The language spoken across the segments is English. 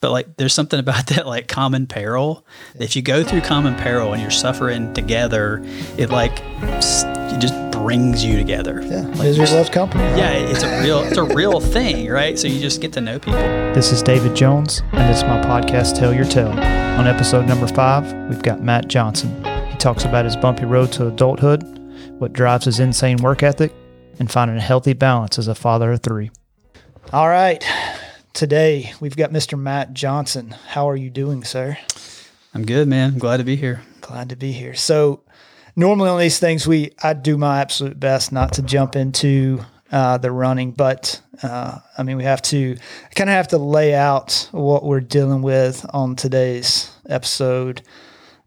But like, there's something about that like common peril. If you go through common peril and you're suffering together, it like it just brings you together. Yeah, misery loves company. right? Yeah, it's a real it's a real thing, right? So you just get to know people. This is David Jones, and this is my podcast, Tell Your Tale. On episode number five, we've got Matt Johnson. He talks about his bumpy road to adulthood, what drives his insane work ethic, and finding a healthy balance as a father of three. All right. Today, we've got Mr. Matt Johnson. How are you doing, sir? I'm good, man. I'm glad to be here. Glad to be here. So, normally on these things, we I do my absolute best not to jump into uh, the running, but uh, I mean, we have to kind of have to lay out what we're dealing with on today's episode.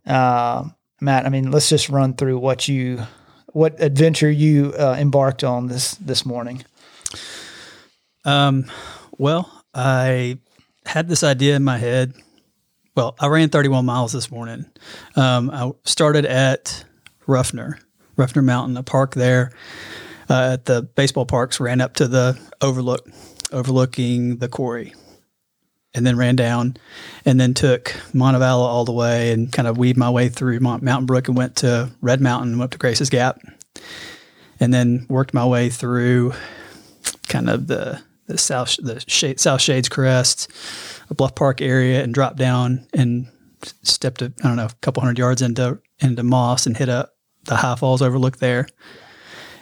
Um Matt, I mean, let's just run through what you, what adventure you uh, embarked on this this morning. Um, well, I had this idea in my head. Well, I ran 31 miles this morning. Um, I started at Ruffner, Ruffner Mountain, a park there uh, at the baseball parks. Ran up to the overlook, overlooking the quarry, and then ran down, and then took Montevallo all the way and kind of weaved my way through Mount, Mountain Brook and went to Red Mountain, and went up to Grace's Gap, and then worked my way through kind of the the south the shade, South Shades Crest, a Bluff Park area, and dropped down and stepped a, I don't know a couple hundred yards into into Moss and hit up the High Falls overlook there,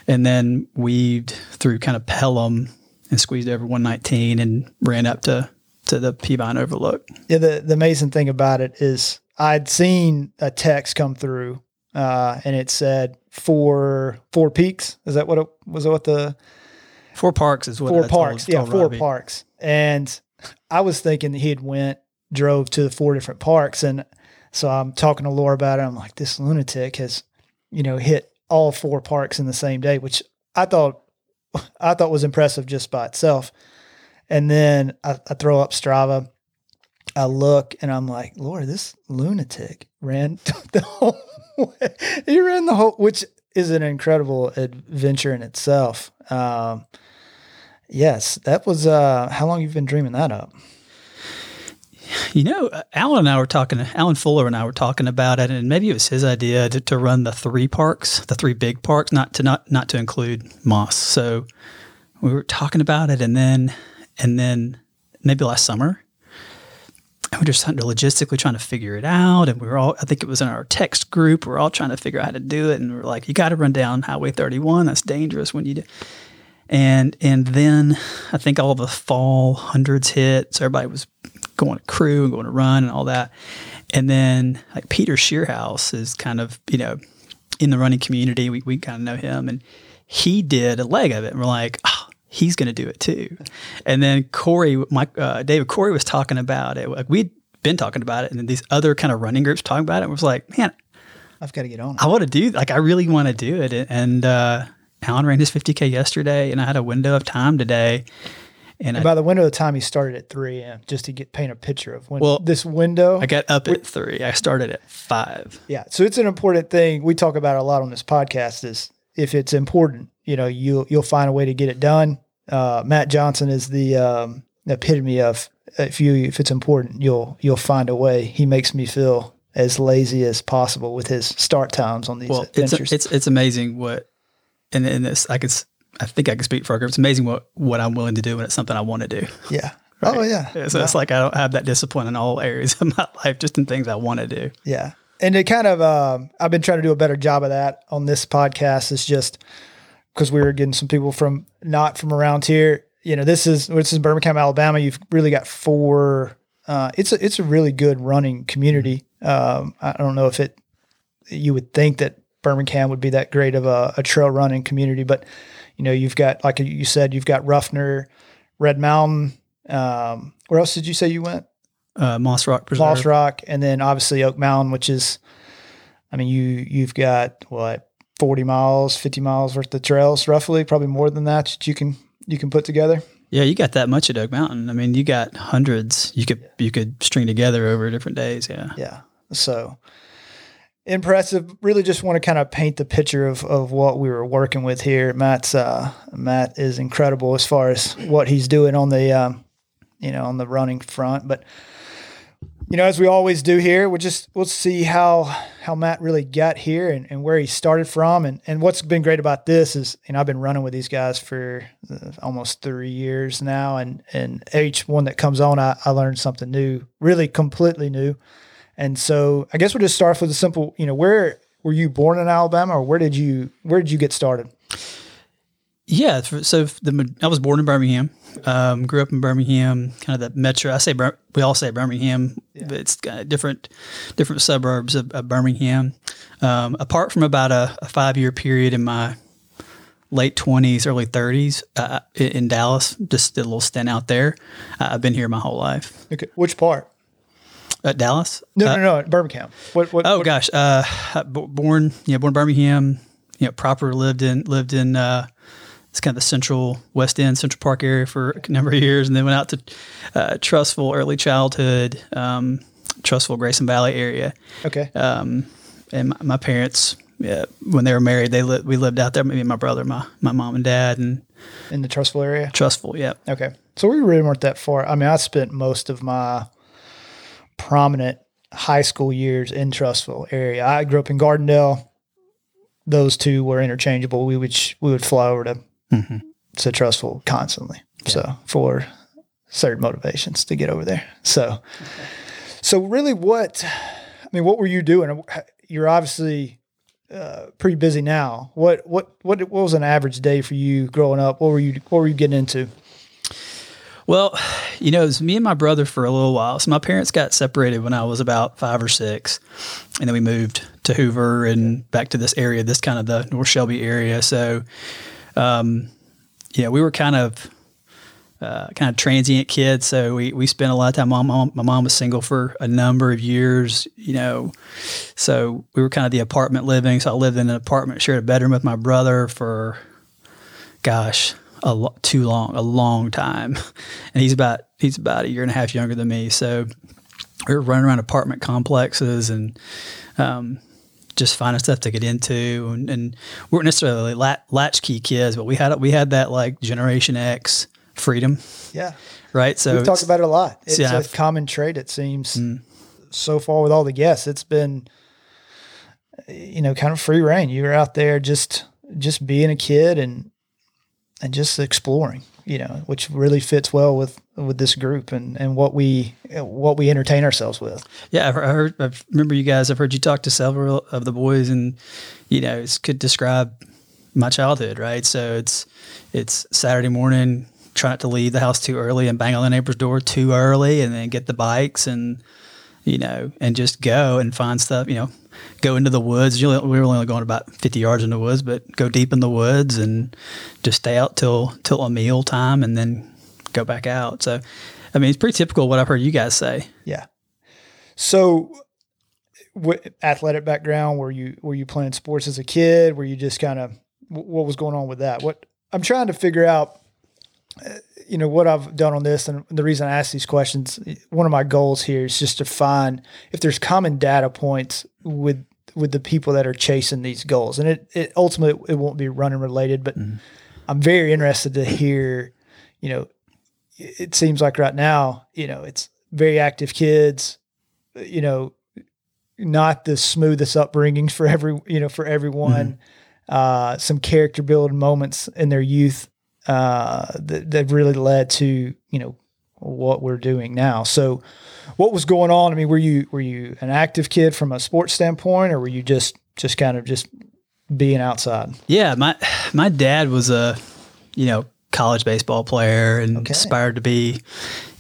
and then weaved through kind of Pelham and squeezed over 119 and ran up to to the Peavine overlook. Yeah, the the amazing thing about it is I'd seen a text come through, uh, and it said four four peaks. Is that what it was? That what the Four parks is what four I told- parks? yeah, told four Robbie. parks. And I was thinking that he had went drove to the four different parks, and so I'm talking to Laura about it. I'm like, this lunatic has, you know, hit all four parks in the same day, which I thought I thought was impressive just by itself. And then I, I throw up Strava. I look and I'm like, Lord, this lunatic ran the whole way. He ran the whole, which is an incredible adventure in itself. Um, yes, that was, uh, how long you've been dreaming that up? You know, uh, Alan and I were talking. Alan Fuller and I were talking about it, and maybe it was his idea to, to run the three parks, the three big parks, not to not not to include Moss. So we were talking about it, and then and then maybe last summer, and we were just logistically trying to figure it out. And we were all, I think it was in our text group, we are all trying to figure out how to do it. And we are like, you got to run down Highway 31. That's dangerous when you do. And and then I think all the fall hundreds hit, so everybody was going to crew and going to run and all that. And then like Peter Shearhouse is kind of you know in the running community. We we kind of know him, and he did a leg of it, and we're like, oh, he's going to do it too. And then Corey, Mike, uh, David Corey was talking about it. Like we'd been talking about it, and then these other kind of running groups talking about it. And was like, man, I've got to get on it. I want to do like I really want to do it. And uh, Alan ran his 50k yesterday, and I had a window of time today. And I, By the window of time, he started at 3 a.m. just to get paint a picture of when Well, this window. I got up at three. I started at five. Yeah. So it's an important thing. We talk about a lot on this podcast is if it's important, you know, you'll, you'll find a way to get it done. Uh, Matt Johnson is the um, epitome of if you, if it's important, you'll, you'll find a way. He makes me feel as lazy as possible with his start times on these Well, it's, adventures. it's it's amazing what, and in this I could I think I can speak for group. It's amazing what what I'm willing to do when it's something I want to do. yeah. Oh yeah. Yeah, So it's like I don't have that discipline in all areas of my life, just in things I want to do. Yeah. And it kind of, um, I've been trying to do a better job of that on this podcast. It's just because we were getting some people from not from around here. You know, this is this is Birmingham, Alabama. You've really got four. Uh, it's a it's a really good running community. Um, I don't know if it you would think that Birmingham would be that great of a, a trail running community, but you know, you've got like you said, you've got Ruffner, Red Mountain. Um, where else did you say you went? Uh, Moss Rock Preserve. Moss Rock, and then obviously Oak Mountain, which is, I mean, you you've got what forty miles, fifty miles worth of trails, roughly, probably more than that that you can you can put together. Yeah, you got that much at Oak Mountain. I mean, you got hundreds. You could you could string together over different days. Yeah. Yeah, so impressive. Really, just want to kind of paint the picture of of what we were working with here. Matt's uh, Matt is incredible as far as what he's doing on the um, you know on the running front, but you know, as we always do here, we'll just we'll see how how Matt really got here and, and where he started from. And and what's been great about this is, you know, I've been running with these guys for uh, almost three years now, and and each one that comes on, I, I learned something new, really completely new. And so I guess we'll just start off with a simple, you know, where were you born in Alabama, or where did you where did you get started? Yeah, so the I was born in Birmingham. Um, grew up in Birmingham, kind of the metro. I say we all say Birmingham, yeah. but it's different different suburbs of, of Birmingham. Um, apart from about a, a five year period in my late twenties, early thirties uh, in Dallas, just did a little stint out there. Uh, I've been here my whole life. Okay, which part? At uh, Dallas? No, uh, no, no, Birmingham. What? what oh what? gosh, uh, born yeah, born Birmingham. You know, proper lived in lived in uh, it's kind of the central West End, Central Park area for a number of years, and then went out to uh, Trussville, early childhood, um, Trussville, Grayson Valley area. Okay. Um, and my, my parents, yeah, when they were married, they li- we lived out there. Me and my brother, my my mom and dad, and in the Trussville area. Trussville, yeah. Okay, so we really weren't that far. I mean, I spent most of my prominent high school years in Trussville area. I grew up in Gardendale. Those two were interchangeable. We would sh- we would fly over to mm-hmm. to Trussville constantly. Yeah. So for certain motivations to get over there. So, okay. so really, what I mean, what were you doing? You're obviously uh, pretty busy now. What what what what was an average day for you growing up? What were you what were you getting into? Well, you know, it was me and my brother for a little while. So my parents got separated when I was about five or six, and then we moved to Hoover and back to this area, this kind of the North Shelby area. So um, yeah, we were kind of uh, kind of transient kids, so we, we spent a lot of time. My mom, my mom was single for a number of years, you know, so we were kind of the apartment living. So I lived in an apartment, shared a bedroom with my brother for, gosh, a lo- too long, a long time, and he's about he's about a year and a half younger than me. So we were running around apartment complexes and um, just finding stuff to get into, and, and we weren't necessarily lat- latchkey kids, but we had we had that like Generation X freedom. Yeah. Right. So we've talked about it a lot. It's yeah, a I've, common trait. It seems mm. so far with all the guests. It's been, you know, kind of free reign. You were out there just just being a kid and and just exploring you know, which really fits well with with this group and and what we what we entertain ourselves with. Yeah, I've heard. I remember you guys. I've heard you talk to several of the boys, and you know, it could describe my childhood, right? So it's it's Saturday morning, try not to leave the house too early and bang on the neighbor's door too early, and then get the bikes and you know, and just go and find stuff. You know, go into the woods. we were only going about 50 yards in the woods, but go deep in the woods and just stay out till till a meal time and then go back out. So, I mean, it's pretty typical what I've heard you guys say. Yeah. So, what athletic background? Were you were you playing sports as a kid? Were you just kind of what was going on with that? What I'm trying to figure out you know what I've done on this, and the reason I ask these questions, one of my goals here is just to find if there's common data points with with the people that are chasing these goals, and it, it ultimately it won't be running related, but mm-hmm. I'm very interested to hear, you know, it seems like right now, you know, it's very active kids, you know, not the smoothest upbringings for every you know for everyone. Mm-hmm. Uh, some character building moments in their youth uh, that, that really led to you know what we're doing now. So, what was going on? I mean, were you were you an active kid from a sports standpoint, or were you just just kind of just being outside? Yeah, my my dad was a you know college baseball player and okay. aspired to be.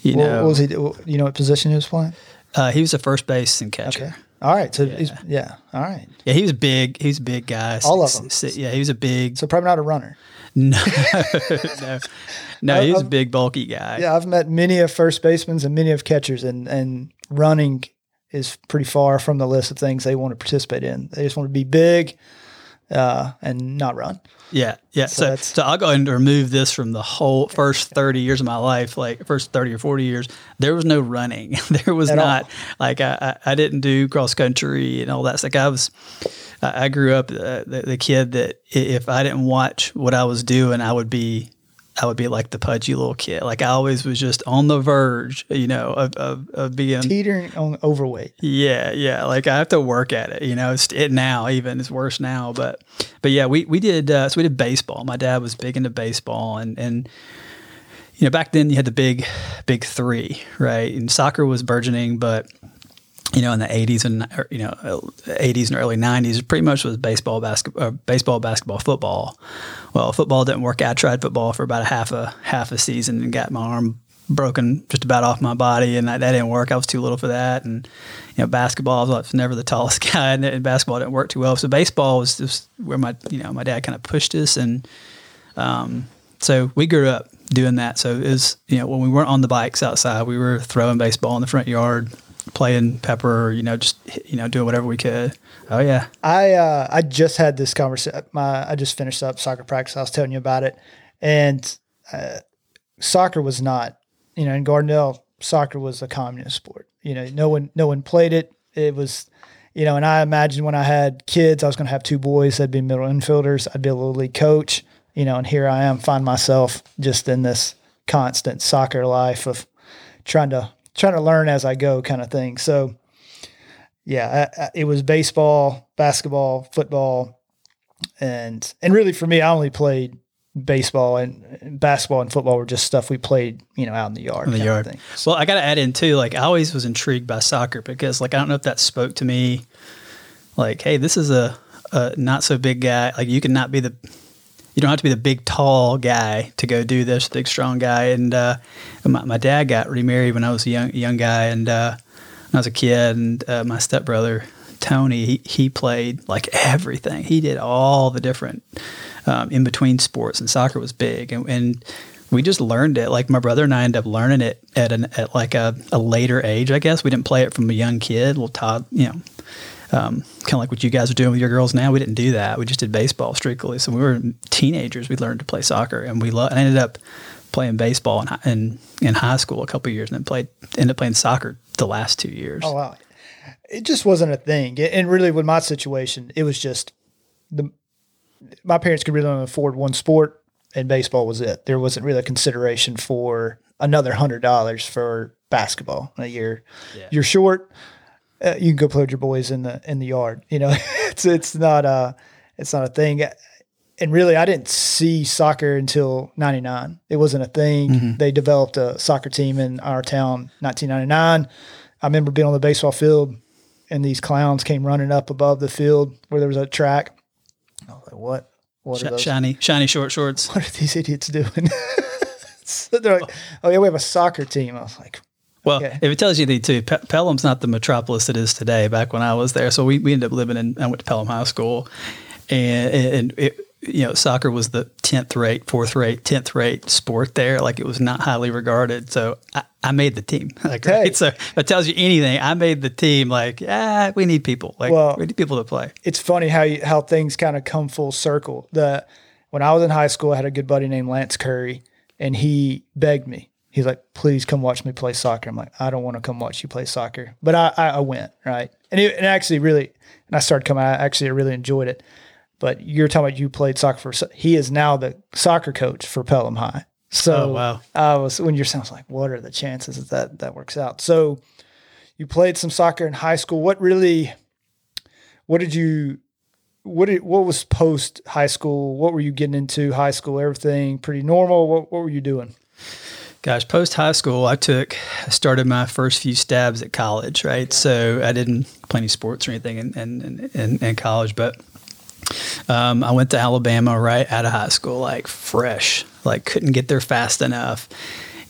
You what, know, what was he? You know what position he was playing? Uh, he was a first base and catcher. Okay. All right. So yeah. he's yeah. All right. Yeah, he was big. He's a big guy. All of them. yeah, he was a big. So probably not a runner. No, no, no. He's a big, bulky guy. Yeah, I've met many of first basemen and many of catchers, and and running is pretty far from the list of things they want to participate in. They just want to be big uh, and not run. Yeah, yeah. So, so, so, I'll go and remove this from the whole first thirty years of my life, like first thirty or forty years. There was no running. there was not all. like I, I, didn't do cross country and all that. Like I was I grew up uh, the, the, kid that if I didn't watch what I was doing, I would be I would be like the pudgy little kid. Like I always was just on the verge, you know, of, of, of being teetering on overweight. Yeah, yeah. Like I have to work at it. You know, it's it now even it's worse now. But but yeah, we we did uh, so we did baseball. My dad was big into baseball, and and you know back then you had the big big three, right? And soccer was burgeoning, but you know, in the '80s and you know, '80s and early '90s, pretty much was baseball, basketball, uh, baseball, basketball, football. Well, football didn't work out. I tried football for about a half a half a season and got my arm broken just about off my body, and that, that didn't work. I was too little for that, and you know, basketball I was never the tallest guy, and, and basketball didn't work too well. So baseball was just where my you know my dad kind of pushed us, and um, so we grew up doing that. So it was you know when we weren't on the bikes outside, we were throwing baseball in the front yard playing pepper, you know, just you know, doing whatever we could. Oh yeah. I uh, I just had this conversation. My I just finished up soccer practice. I was telling you about it, and uh, soccer was not, you know, in Gardendale, soccer was a communist sport. You know, no one no one played it. It was, you know, and I imagined when I had kids, I was going to have two boys. I'd be middle infielders. I'd be a little league coach. You know, and here I am, find myself just in this constant soccer life of trying to trying to learn as I go kind of thing. So yeah, I, I, it was baseball, basketball, football, and and really for me, I only played baseball and, and basketball and football were just stuff we played, you know, out in the yard. In the yard. So, well, I got to add in too. Like I always was intrigued by soccer because, like, I don't know if that spoke to me. Like, hey, this is a, a not so big guy. Like, you can not be the you don't have to be the big tall guy to go do this big strong guy. And uh, my, my, dad got remarried when i was a young young guy. And uh, i was a kid and uh, my stepbrother tony he, he played like everything. He did all the different um, in between sports and soccer was big. And, and we just learned it. Like my brother and I ended up learning it at an at like a, a later age, I guess. We didn't play it from a young kid, little Todd, you know, um, kind of like what you guys are doing with your girls now. We didn't do that. We just did baseball strictly. So we were teenagers. We learned to play soccer, and we lo- I ended up playing baseball in, in, in high school a couple years, and then played ended up playing soccer the last two years. Oh wow! It just wasn't a thing. And really, with my situation, it was just the my parents could really only afford one sport, and baseball was it. There wasn't really a consideration for another hundred dollars for basketball a year. Yeah. You're short uh, you can go play with your boys in the in the yard. You know, it's it's not a it's not a thing. And really, I didn't see soccer until '99. It wasn't a thing. Mm-hmm. They developed a soccer team in our town, 1999. I remember being on the baseball field, and these clowns came running up above the field where there was a track. I was like, "What? What Sh- are those? Shiny, shiny short shorts. What are these idiots doing?" so they're like, "Oh yeah, we have a soccer team." I was like, well, if it tells you anything too, Pe- Pelham's not the metropolis it is today. Back when I was there, so we, we ended up living in. I went to Pelham High School, and and it, you know soccer was the tenth rate, fourth rate, tenth rate sport there. Like it was not highly regarded. So I, I made the team. Like hey. right, so if it tells you anything, I made the team. Like yeah, we need people. Like well, we need people to play. It's funny how you, how things kind of come full circle. The when I was in high school, I had a good buddy named Lance Curry, and he begged me he's like, please come watch me play soccer. I'm like, I don't want to come watch you play soccer, but I, I, I went right. And it, and actually really, and I started coming, I actually really enjoyed it. But you're talking about you played soccer for, he is now the soccer coach for Pelham High. So oh, wow. I was, when you're saying, like, what are the chances that that works out? So you played some soccer in high school. What really, what did you, what did, what was post high school? What were you getting into high school? Everything pretty normal. What, what were you doing? Gosh, post high school, I took started my first few stabs at college. Right, so I didn't play any sports or anything in in, in, in college, but um, I went to Alabama right out of high school, like fresh, like couldn't get there fast enough,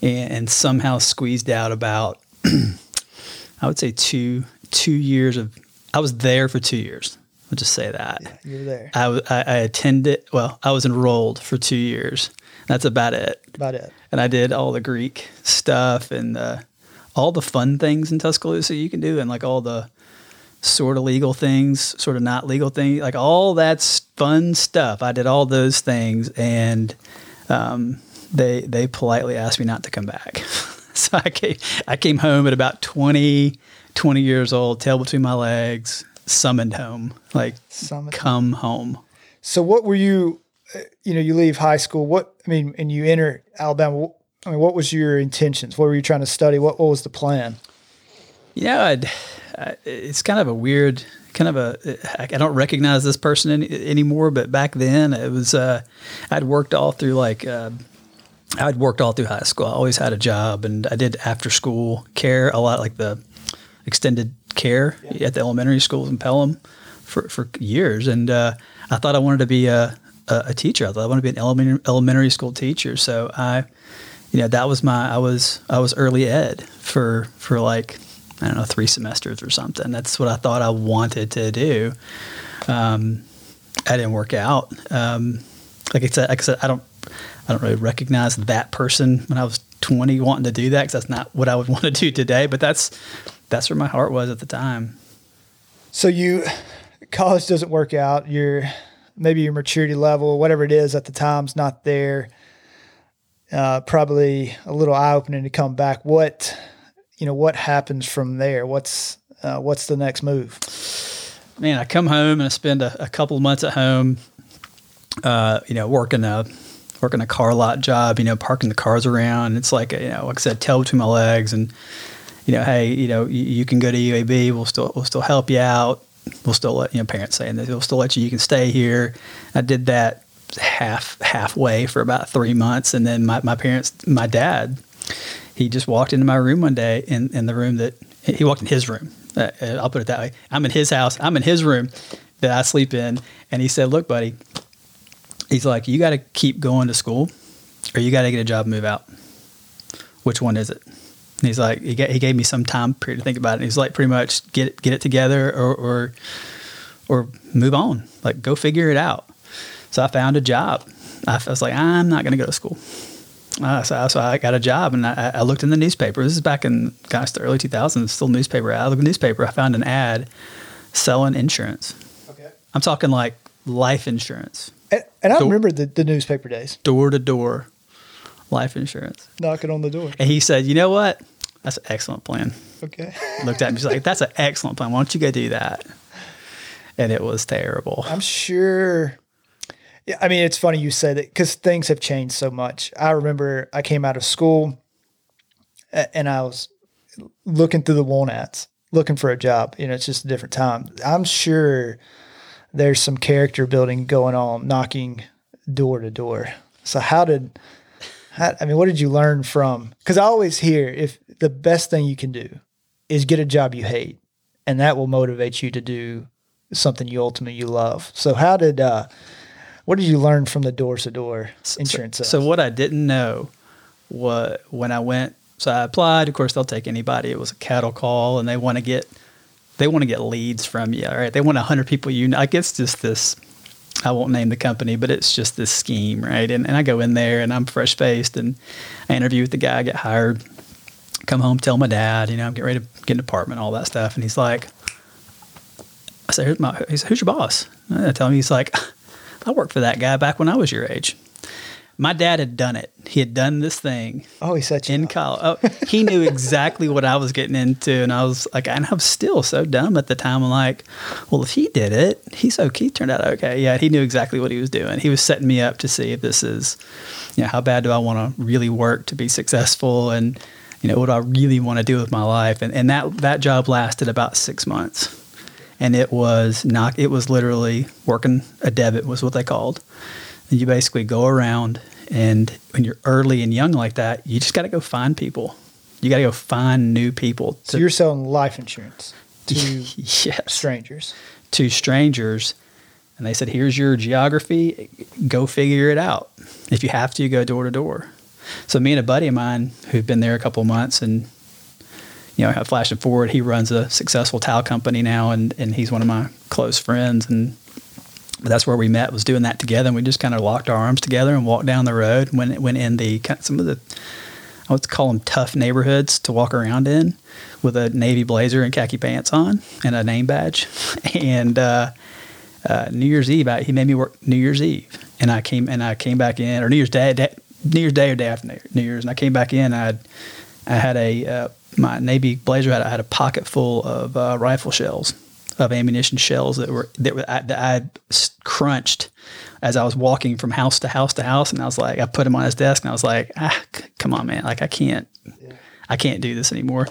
and, and somehow squeezed out about I would say two two years of. I was there for two years. I'll just say that. Yeah, you were there. I, I, I attended. Well, I was enrolled for two years. That's about it. About it. And I did all the Greek stuff and the, all the fun things in Tuscaloosa you can do, and like all the sort of legal things, sort of not legal things, like all that fun stuff. I did all those things, and um, they they politely asked me not to come back. so I came I came home at about 20, 20 years old, tail between my legs, summoned home, like summoned. come home. So what were you? You know, you leave high school. What I mean, and you enter Alabama. I mean, what was your intentions? What were you trying to study? What what was the plan? Yeah, I'd, I, it's kind of a weird, kind of a. I don't recognize this person any, anymore, but back then it was. Uh, I'd worked all through like. Uh, I'd worked all through high school. I always had a job, and I did after school care a lot, like the extended care yeah. at the elementary schools in Pelham for for years, and uh, I thought I wanted to be a, a, a teacher. I thought I wanted to be an elementary elementary school teacher. So I, you know, that was my I was I was early ed for for like I don't know three semesters or something. That's what I thought I wanted to do. Um, I didn't work out. Um, like I said, like I said, I don't I don't really recognize that person when I was 20 wanting to do that because that's not what I would want to do today. But that's that's where my heart was at the time. So you college doesn't work out. Your maybe your maturity level, whatever it is at the time's not there. Uh, probably a little eye opening to come back. What you know, what happens from there? What's uh, what's the next move? Man, I come home and I spend a, a couple months at home. Uh, you know, working a working a car lot job, you know, parking the cars around. It's like, you know, like I said, tail between my legs and, you know, hey, you know, you, you can go to UAB. We'll still, we'll still help you out. We'll still let, you know, parents saying that we'll still let you, you can stay here. I did that half, halfway for about three months. And then my, my parents, my dad, he just walked into my room one day in, in the room that he walked in his room. Uh, I'll put it that way. I'm in his house. I'm in his room that I sleep in. And he said, look, buddy, he's like, you got to keep going to school or you got to get a job and move out. Which one is it? And he's like, he, he gave me some time period to think about it. And he's like, pretty much get it, get it together or, or, or move on, like go figure it out. So I found a job. I was like, I'm not going to go to school. Uh, so, so, I got a job and I, I, looked in the newspaper. This is back in, gosh, the early 2000s, still newspaper. I looked in the newspaper. I found an ad selling insurance. Okay. I'm talking like life insurance. And, and I door, remember the, the newspaper days. Door to door life insurance. Knocking on the door. And he said, You know what? That's an excellent plan. Okay. Looked at me. He's like, That's an excellent plan. Why don't you go do that? And it was terrible. I'm sure. Yeah, I mean, it's funny you say that because things have changed so much. I remember I came out of school and I was looking through the walnuts, looking for a job. You know, it's just a different time. I'm sure there's some character building going on, knocking door to door. So how did, how, I mean, what did you learn from? Because I always hear if the best thing you can do is get a job you hate, and that will motivate you to do something you ultimately you love. So how did, uh, what did you learn from the door to door insurance? So, so, what I didn't know what when I went, so I applied. Of course, they'll take anybody. It was a cattle call, and they want to get they want to get leads from you, right? They want 100 people you know. Like it's just this, I won't name the company, but it's just this scheme, right? And, and I go in there and I'm fresh faced and I interview with the guy, I get hired, come home, tell my dad, you know, I'm getting ready to get an apartment, all that stuff. And he's like, I said, my, he's, who's your boss? And I tell him, he's like, I worked for that guy back when I was your age my dad had done it. He had done this thing. Oh, he said in college. Oh, he knew exactly what I was getting into, and I was like, and I was still so dumb at the time. I'm like, well, if he did it, he's okay. He turned out okay. Yeah, he knew exactly what he was doing. He was setting me up to see if this is, you know, how bad do I want to really work to be successful, and you know, what do I really want to do with my life? And and that that job lasted about six months, and it was not. It was literally working a debit was what they called and you basically go around, and when you're early and young like that, you just got to go find people. You got to go find new people. To, so you're selling life insurance to yes. strangers. To strangers. And they said, here's your geography. Go figure it out. If you have to, go door to door. So me and a buddy of mine who've been there a couple of months and you know, have flashing forward, he runs a successful towel company now, and, and he's one of my close friends. And that's where we met was doing that together and we just kind of locked our arms together and walked down the road and went went in the some of the I would call them tough neighborhoods to walk around in with a navy blazer and khaki pants on and a name badge. And uh, uh, New Year's Eve I, he made me work New Year's Eve and I came and I came back in or New Year's Day, day New Year's Day or day after New Year's and I came back in I had I had a uh, my navy blazer had I had a pocket full of uh, rifle shells of ammunition shells that were that, were, that I crunched as I was walking from house to house to house, and I was like, I put him on his desk, and I was like, ah, c- come on, man, like I can't, I can't do this anymore.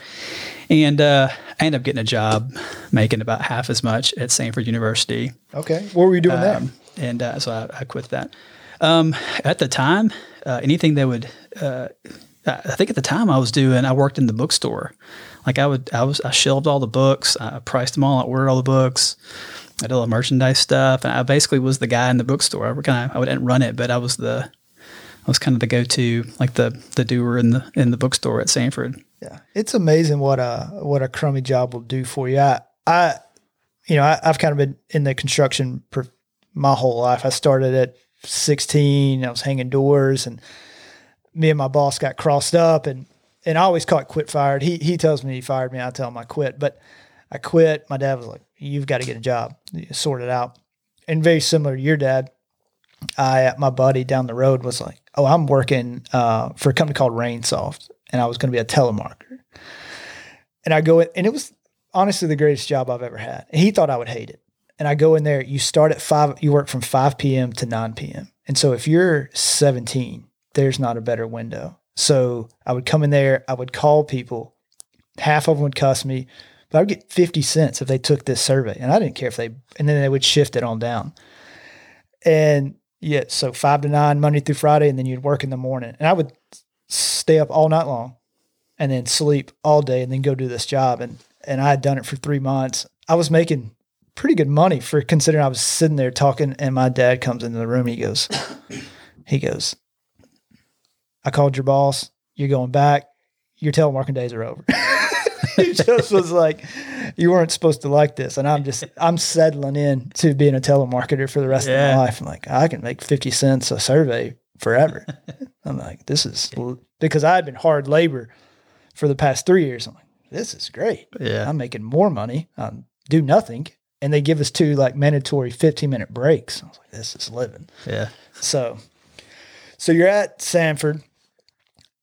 And uh, I ended up getting a job making about half as much at Samford University. Okay. What were you doing there? Um, and uh, so I, I quit that. Um, at the time, uh, anything that would, uh, I think at the time I was doing, I worked in the bookstore. Like I would, I was, I shelved all the books, I priced them all, I ordered all the books. I did all the merchandise stuff, and I basically was the guy in the bookstore. I kind of, I wouldn't run it, but I was the, I was kind of the go-to, like the the doer in the in the bookstore at Samford. Yeah, it's amazing what a what a crummy job will do for you. I, I you know, I, I've kind of been in the construction for my whole life. I started at 16. I was hanging doors, and me and my boss got crossed up, and and I always caught quit fired. He he tells me he fired me. I tell him I quit, but I quit. My dad was like, "You've got to get a job, sort it out." And very similar to your dad, I my buddy down the road was like, "Oh, I'm working uh, for a company called Rainsoft, and I was going to be a telemarketer." And I go in, and it was honestly the greatest job I've ever had. And he thought I would hate it. And I go in there. You start at five. You work from five p.m. to nine p.m. And so if you're 17, there's not a better window. So I would come in there. I would call people. Half of them would cuss me, but I would get 50 cents if they took this survey. And I didn't care if they, and then they would shift it on down. And yeah, so five to nine, Monday through Friday, and then you'd work in the morning. And I would stay up all night long and then sleep all day and then go do this job. And and I had done it for three months. I was making pretty good money for considering I was sitting there talking and my dad comes into the room. He goes, he goes, I called your boss. You're going back. Your telemarketing days are over. he just was like, you weren't supposed to like this. And I'm just, I'm settling in to being a telemarketer for the rest of my life. I'm like, I can make 50 cents a survey forever. I'm like, this is because I had been hard labor for the past three years. I'm like, this is great. Yeah, I'm making more money. I do nothing. And they give us two like mandatory 15 minute breaks. I was like, this is living. yeah. So, so you're at Samford.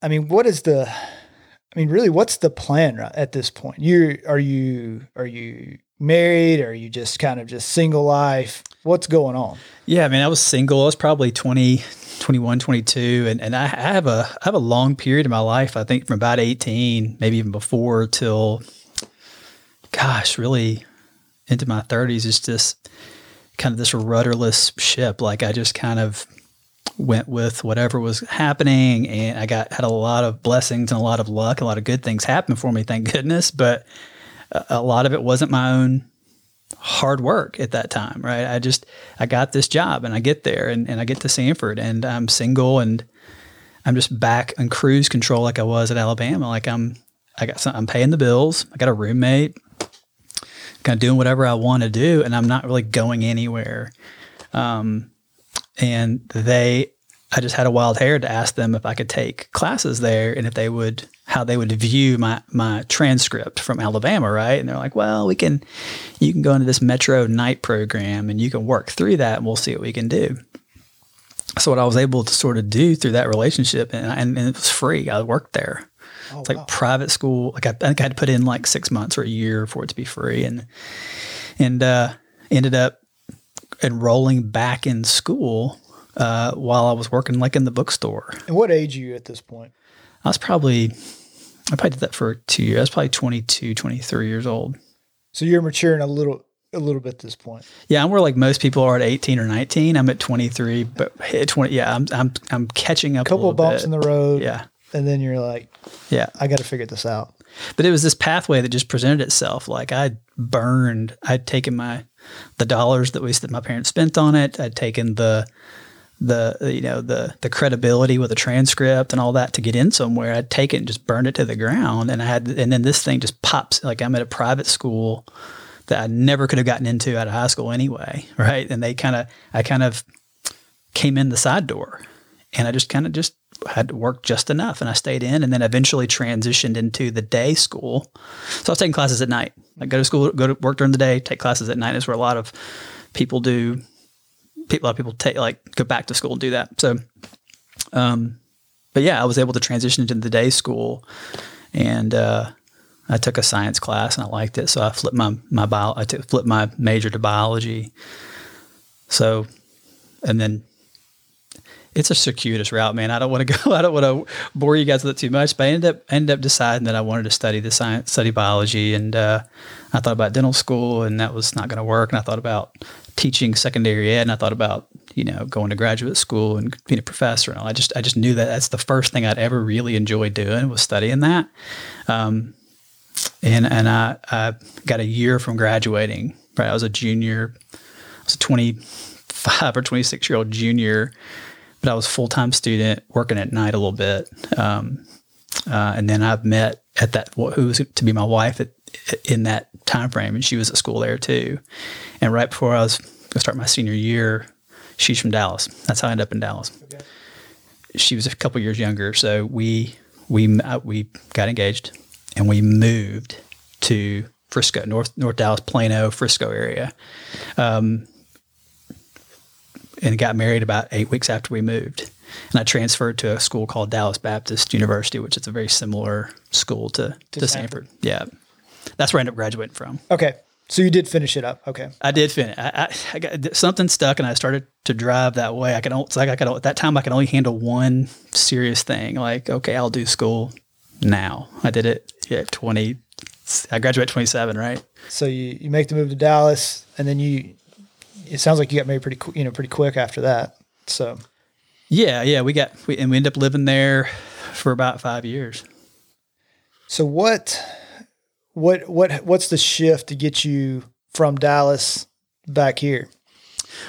I mean, what is the? I mean, really, what's the plan at this point? You are you are you married? Or are you just kind of just single life? What's going on? Yeah, I mean, I was single. I was probably 20, 21, 22. And, and I have a I have a long period in my life, I think from about 18, maybe even before till, gosh, really into my 30s is just kind of this rudderless ship. Like I just kind of went with whatever was happening and I got had a lot of blessings and a lot of luck, a lot of good things happen for me, thank goodness. But a, a lot of it wasn't my own hard work at that time, right? I just I got this job and I get there and, and I get to Samford and I'm single and I'm just back on cruise control like I was at Alabama. Like I'm I got some, I'm paying the bills. I got a roommate, kind of doing whatever I want to do, and I'm not really going anywhere. Um, and they, I just had a wild hair to ask them if I could take classes there and if they would, how they would view my my transcript from Alabama, right? And they're like, well, we can, you can go into this Metro night program and you can work through that, and we'll see what we can do. So what I was able to sort of do through that relationship, and, and, and it was free. I worked there. Oh, It's like private school. Like I, I think I had to put in like six months or a year for it to be free, and and uh, ended up enrolling back in school uh, while I was working like in the bookstore. And what age are you at this point? I was probably I probably did that for two years. I was probably 22, 23 years old. So you're maturing a little, a little bit at this point. Yeah, I'm where like most people are at 18 or 19. I'm at 23, but at 20, yeah, I'm I'm I'm catching up. A couple a of bumps bit. in the road. yeah, And then you're like, yeah. I got to figure this out. But it was this pathway that just presented itself. Like I'd burned, I'd taken my the dollars that we that my parents spent on it. I'd taken the the you know the the credibility with a transcript and all that to get in somewhere. I'd taken and just burned it to the ground, and I had and then this thing just pops. Like I'm at a private school that I never could have gotten into out of high school anyway, right? And they kind of I kind of came in the side door, and I just kind of just had to work just enough, and I stayed in, and then eventually transitioned into the day school. So I was taking classes at night. Like go to school, go to work during the day, take classes at night. Is where a lot of people do. People, a lot of people take like go back to school and do that. So, um, but yeah, I was able to transition into the day school, and uh, I took a science class and I liked it. So I flipped my my bio, I took, flipped my major to biology. So and then it's a circuitous route, man. I don't want to go. I don't want to bore you guys with it too much. But I ended up ended up deciding that I wanted to study the science, study biology, and uh, I thought about dental school, and that was not going to work. And I thought about teaching secondary ed, and I thought about you know going to graduate school and being a professor. And all. I just I just knew that that's the first thing I'd ever really enjoyed doing was studying that. Um, and and I, I got a year from graduating. Right, I was a junior. I was a twenty five or twenty six year old junior but I was full time student working at night a little bit. Um, uh, and then I've met at that who was to be my wife at, in that time frame, and she was at school there too. And right before I was going to start my senior year, she's from Dallas. That's how I ended up in Dallas. Okay. She was a couple years younger, so we we uh, we got engaged, and we moved to Frisco, North North Dallas, Plano, Frisco area. Um, and got married about eight weeks after we moved. And I transferred to a school called Dallas Baptist University, which is a very similar school to, to, to Samford. Samford. Yeah. That's where I ended up graduating from. Okay. So you did finish it up. Okay. I did finish. I, I, I got something stuck and I started to drive that way. I could, it's like I could, at that time I could only handle one serious thing. Like, okay, I'll do school now. I did it at 20, I graduated 27, right? So you, you make the move to Dallas and then you, it sounds like you got married pretty, you know, pretty quick after that. So, yeah, yeah, we got, we, and we ended up living there for about five years. So what, what, what, what's the shift to get you from Dallas back here?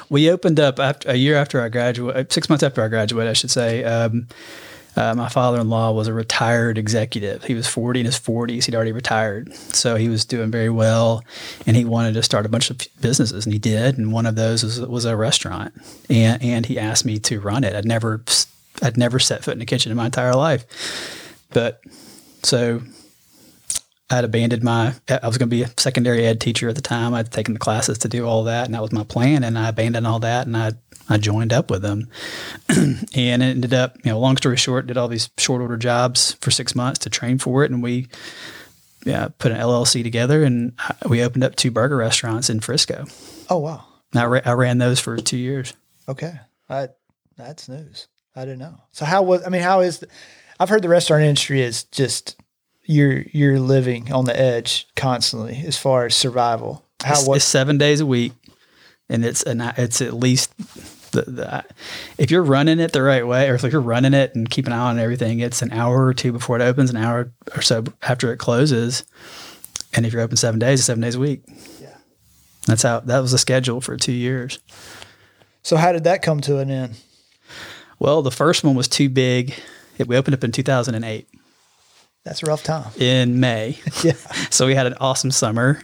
We opened up after a year after I graduated, six months after I graduated, I should say. Um, uh, my father-in-law was a retired executive. He was 40 in his 40s. He'd already retired, so he was doing very well, and he wanted to start a bunch of businesses, and he did. And one of those was, was a restaurant, and and he asked me to run it. I'd never I'd never set foot in a kitchen in my entire life, but so I'd abandoned my, I was going to be a secondary ed teacher at the time. I'd taken the classes to do all that, and that was my plan. And I abandoned all that, and I I joined up with them, and it ended up, you know, long story short, did all these short order jobs for six months to train for it, and we yeah, put an LLC together, and we opened up two burger restaurants in Frisco. Oh wow! I, ra- I ran those for two years. Okay, I, that's news. I didn't know. So how was? I mean, how is? The, I've heard the restaurant industry is just you're you're living on the edge constantly as far as survival. How it's, what? It's seven days a week, and it's and it's at least the, the, if you're running it the right way, or if you're running it and keep an eye on everything, it's an hour or two before it opens, an hour or so after it closes. And if you're open seven days, seven days a week. Yeah. That's how that was the schedule for two years. So how did that come to an end? Well, the first one was too big. It, we opened up in 2008. That's a rough time. In May. yeah. So we had an awesome summer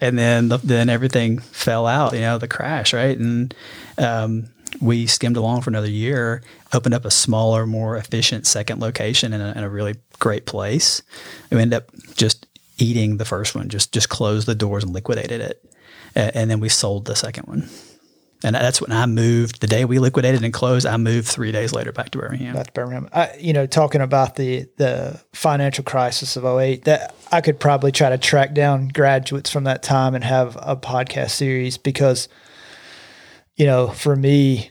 and then the, then everything fell out, you know, the crash, right? And um, we skimmed along for another year, opened up a smaller, more efficient second location in a, in a really great place. We ended up just eating the first one, just just closed the doors and liquidated it, and then we sold the second one. And that's when I moved. The day we liquidated and closed, I moved three days later back to Birmingham. Back to Birmingham. I, you know, talking about the the financial crisis of 08, that I could probably try to track down graduates from that time and have a podcast series because – you know, for me,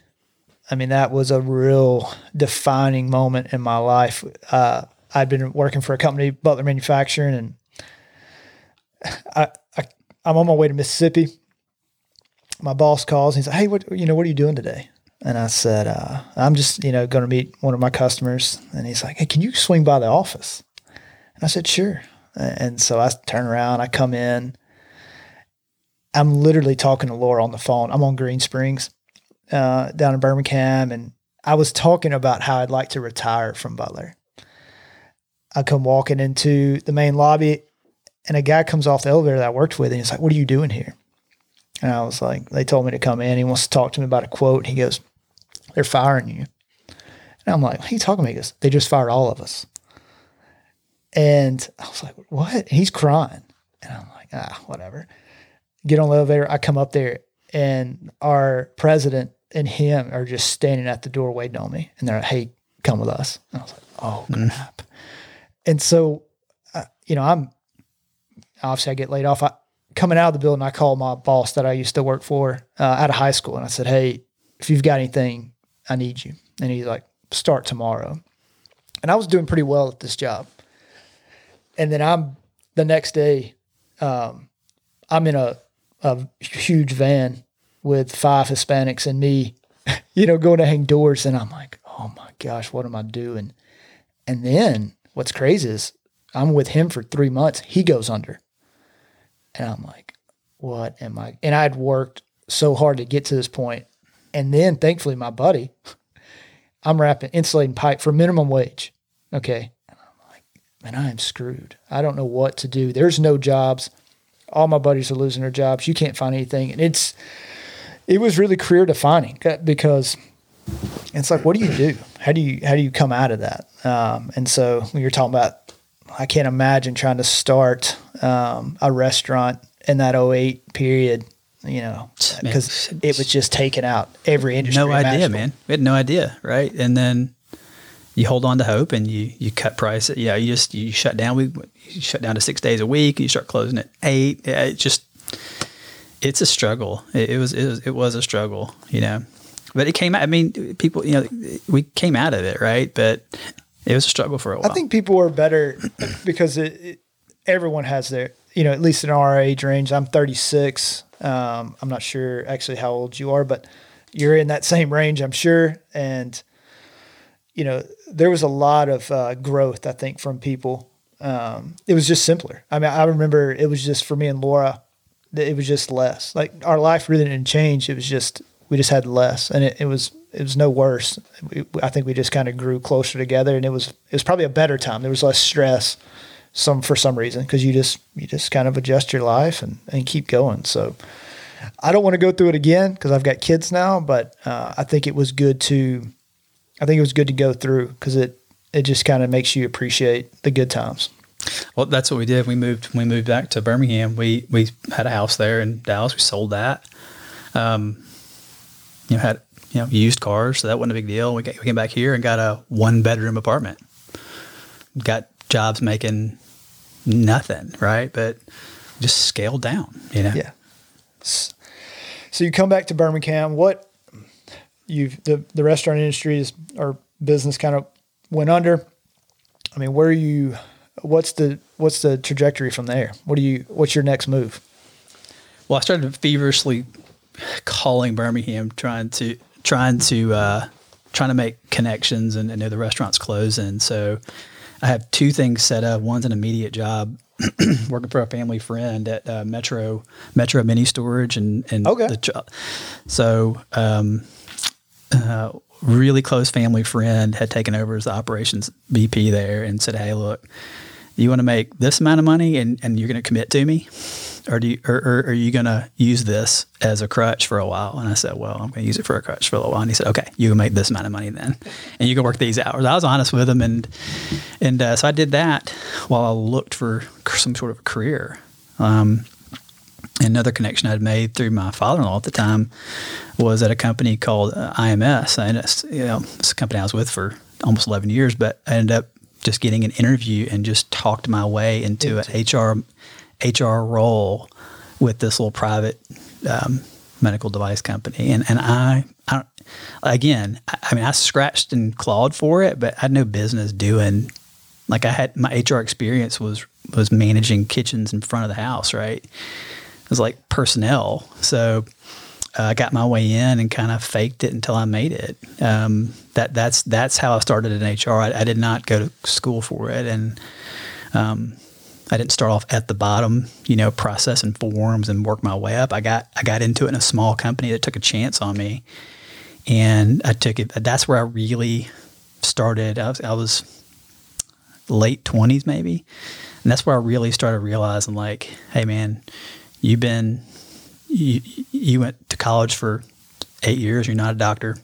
I mean, that was a real defining moment in my life. Uh, I'd been working for a company, Butler Manufacturing, and I, I, I'm on my way to Mississippi. My boss calls. And he's like, "Hey, what you know? What are you doing today?" And I said, uh, "I'm just you know going to meet one of my customers." And he's like, "Hey, can you swing by the office?" And I said, "Sure." And so I turn around, I come in, I'm literally talking to Laura on the phone. I'm on Green Springs uh, down in Birmingham, and I was talking about how I'd like to retire from Butler. I come walking into the main lobby, and a guy comes off the elevator that I worked with, and he's like, "What are you doing here?" And I was like, "They told me to come in. He wants to talk to me about a quote." He goes, "They're firing you." And I'm like, "What are you talking about?" He goes, "They just fired all of us." And I was like, "What?" he's crying, and I'm like, "Ah, whatever." get on the elevator. I come up there, and our president and him are just standing at the door waiting on me. And they're like, hey, come with us. And I was like, oh, mm. crap. Mm. And so, uh, you know, I'm obviously I get laid off. I, coming out of the building, I called my boss that I used to work for uh, out of high school, and I said, hey, if you've got anything, I need you. And he's like, start tomorrow. And I was doing pretty well at this job. And then I'm the next day, um, I'm in a, a huge van with five Hispanics and me, you know, going to hang doors. And I'm like, oh my gosh, what am I doing? And then what's crazy is I'm with him for three months. He goes under. And I'm like, what am I? And I'd worked so hard to get to this point. And then thankfully, my buddy, I'm wrapping insulating pipe for minimum wage. Okay. And I'm like, man, I am screwed. I don't know what to do. There's no jobs. All my buddies are losing their jobs. You can't find anything. And it's, it was really career defining because it's like, what do you do? How do you, how do you come out of that? Um, and so when you're talking about, I can't imagine trying to start um, a restaurant in that 08 period you know, because it was just taken out every industry. No idea, man. We had no idea, right? And then you hold on to hope and you you cut price. Yeah, you just you shut down. We you shut down to six days a week. You start closing at eight. It just it's a struggle. It, it was it was it was a struggle, you know. But it came out. I mean, people, you know, we came out of it, right? But it was a struggle for a while. I think people are better because it, it, everyone has their, you know, at least in our age range. I'm 36. Um, I'm not sure actually how old you are, but you're in that same range, I'm sure. And, you know, there was a lot of uh, growth, I think, from people. Um, it was just simpler. I mean, I remember it was just for me and Laura, it was just less. Like our life really didn't change. It was just, we just had less. And it, it was, it was no worse. I think we just kind of grew closer together and it was, it was probably a better time. There was less stress some for some reason because you just you just kind of adjust your life and, and keep going. So I don't want to go through it again because I've got kids now, but uh, I think it was good to I think it was good to go through because it it just kind of makes you appreciate the good times. Well, that's what we did. We moved. We moved back to Birmingham. We we had a house there in Dallas. We sold that. Um, you know, had you know used cars, so that wasn't a big deal. We, got, we came back here and got a one bedroom apartment. Got jobs making nothing, right? But just scaled down, you know? Yeah. So you come back to Birmingham. What you've the the restaurant industry is or business kind of went under. I mean, where are you? What's the what's the trajectory from there? What do you? What's your next move? Well, I started feverishly calling Birmingham, trying to trying to uh, trying to make connections, and know the restaurant's closing, so I have two things set up. One's an immediate job working for a family friend at uh, Metro Metro Mini Storage, and and okay. the. So, um, uh, really close family friend had taken over as the operations VP there, and said, "Hey, look, you want to make this amount of money, and and you're going to commit to me." Or do you, or, or, are you going to use this as a crutch for a while? And I said, well, I'm going to use it for a crutch for a little while. And he said, okay, you can make this amount of money then, and you can work these hours. I was honest with him, and and uh, so I did that while I looked for some sort of a career. Um, another connection I'd made through my father-in-law at the time was at a company called uh, IMS, and it's you know it's a company I was with for almost 11 years, but I ended up just getting an interview and just talked my way into an HR HR role with this little private um, medical device company. And, and I, I again, I, I, mean, I scratched and clawed for it, but I had no business doing like I had my HR experience was, was managing kitchens in front of the house, right? It was like personnel. So uh, I got my way in and kind of faked it until I made it. Um, that that's that's how I started in HR. I, I, did not go to school for it, and um, I didn't start off at the bottom, you know, processing forms and work my way up. I got I got into it in a small company that took a chance on me, and I took it. That's where I really started. I was, I was late twenties maybe, and that's where I really started realizing, like, hey man, you've been you you went to college for eight years. You're not a doctor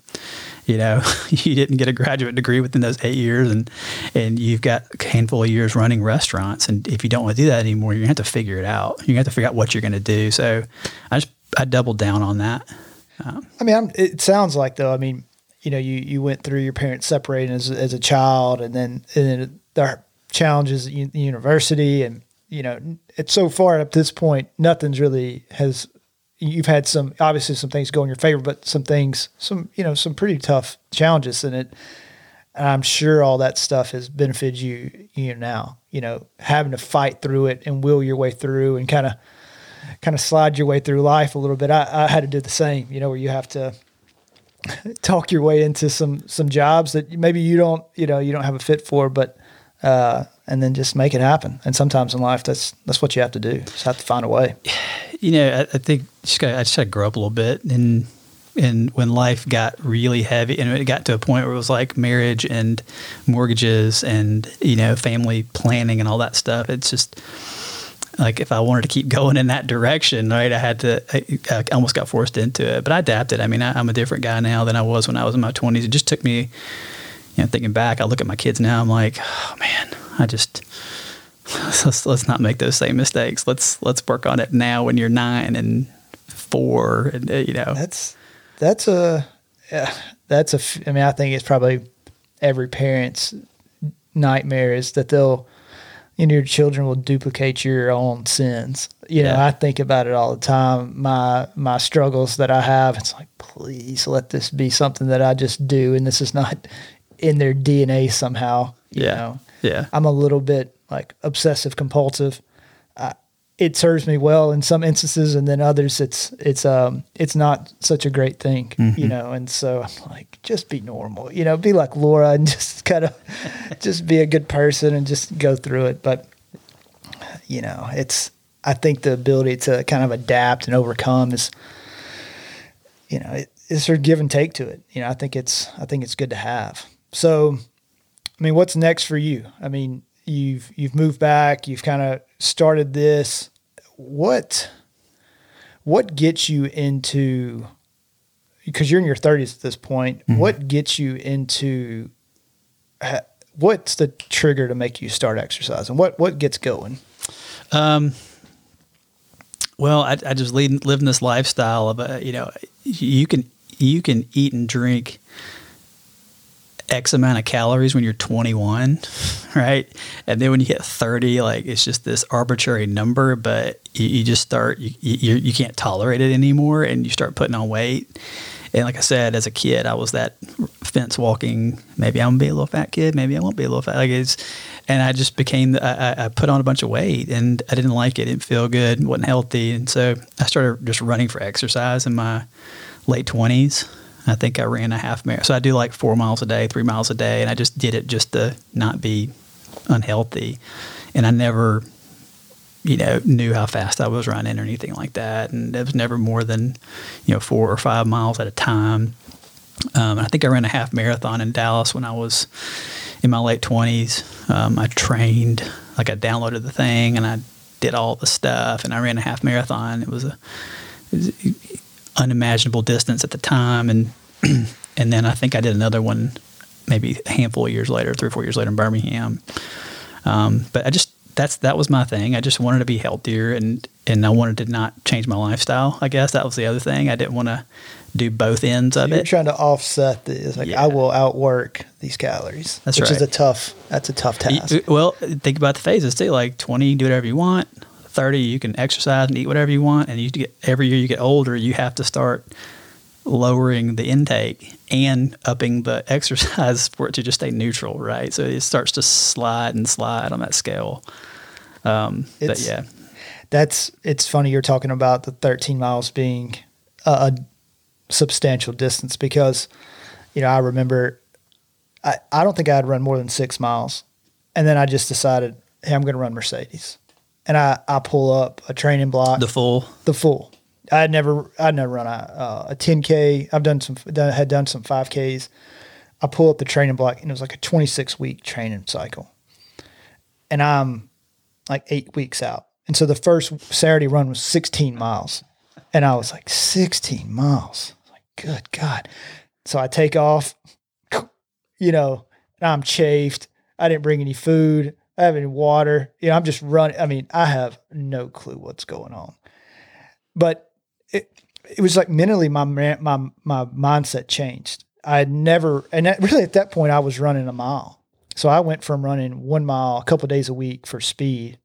you know, you didn't get a graduate degree within those eight years, and and you've got a handful of years running restaurants. And if you don't want to do that anymore, you're gonna have to figure it out. Gonna have to figure out what you're gonna do. So I just I doubled down on that. Um, I mean, I'm, it sounds like though. I mean, you know, you you went through your parents separating as as a child, and then and then there are challenges at university, and you know, it's so far up this point, nothing's really has you've had some obviously some things go in your favor, but some things, some you know, some pretty tough challenges in it. And I'm sure all that stuff has benefited you, you know, now, you know, having to fight through it and will your way through and kind of, kind of slide your way through life a little bit. I, I had to do the same, you know, where you have to talk your way into some, some jobs that maybe you don't, you know, you don't have a fit for, but, uh, and then just make it happen. And sometimes in life, that's, that's what you have to do. Just have to find a way. You know, I, I think just gotta, I just had to grow up a little bit and, and when life got really heavy and it got to a point where it was like marriage and mortgages and you know family planning and all that stuff it's just like if i wanted to keep going in that direction right i had to i, I almost got forced into it but i adapted. I mean I, i'm a different guy now than i was when i was in my 20s it just took me you know thinking back i look at my kids now i'm like oh man i just let's, let's not make those same mistakes. Let's let's work on it now when you're nine and four and uh, you know That's that's a yeah, that's a. I mean, I think it's probably every parent's nightmare is that they'll, you know, your children will duplicate your own sins. You know, I think about it all the time. My my struggles that I have. It's like, please let this be something that I just do, and this is not in their DNA somehow. You Yeah. know, yeah I'm a little bit like obsessive compulsive. I, it serves me well in some instances, and then others it's it's um it's not such a great thing, you know. And so I'm like, just be normal, you know, be like Laura, and just kind of just be a good person and just go through it. But you know, it's I think the ability to kind of adapt and overcome is, you know, it, it's sort of give and take to it. You know, I think it's I think it's good to have. So I mean, what's next for you? I mean, you've you've moved back, you've kind of started this. What what gets you into because you're in your 30s at this point. What gets you into what's the trigger to make you start exercising? What what gets going? Um, well, I, I just lead, living this lifestyle of, uh, you know, you can, you can eat and drink X amount of calories when you're 21, right? And then when you hit 30, like it's just this arbitrary number, but you, you just start, you, you, you can't tolerate it anymore and you start putting on weight. And like I said, as a kid, I was that fence walking. Maybe I'm gonna be a little fat kid. Maybe I won't be a little fat. Like it's, and I just became. I, I- put on a bunch of weight, and I didn't like it. Didn't feel good. wasn't healthy, and so I started just running for exercise in my late twenties. I think I ran a half marathon. So I do like four miles a day, three miles a day, and I just did it just to not be unhealthy. And I never, you know, knew how fast I was running or anything like that. And it was never more than, you know, four or five miles at a time. Um, I think I ran a half marathon in Dallas when I was in my late twenties. Um, I trained, like I downloaded the thing and I did all the stuff, and I ran a half marathon. It was a it was unimaginable distance at the time, and and then I think I did another one, maybe a handful of years later, three or four years later in Birmingham. Um, but I just that's that was my thing. I just wanted to be healthier, and and I wanted to not change my lifestyle. I guess that was the other thing. I didn't want to do both ends of You're it. trying to offset this. Like Yeah. I will outwork these calories. That's which is a tough. That's a tough task. You- Well, think about the phases too. Like twenty, you do whatever you want. Thirty, you can exercise and eat whatever you want. And you get every year you get older, you have to start lowering the intake and upping the exercise for it to just stay neutral, right? So it starts to slide and slide on that scale. Um, but It's- yeah, That's it's funny you're talking about the 13 miles being a, a substantial distance because you know I remember I, I don't think I'd run more than six miles, and then I just decided hey I'm going to run Mercedes, and I I pull up a training block the full. the full. I had never I'd never run a uh, a 10k. I've done some done, had done some 5ks. I pull up the training block and it was like a 26 week training cycle, and I'm like eight weeks out. And so the first Saturday run was 16 miles, and I was like 16 miles. Like good God! So I take off, you know, and I'm chafed. I didn't bring any food. I have any water. You know, I'm just running. I mean, I have no clue what's going on but it was like mentally my my my mindset changed. I had never, and that, really at that point I was running a mile. So I went from running one mile a couple days a week for speed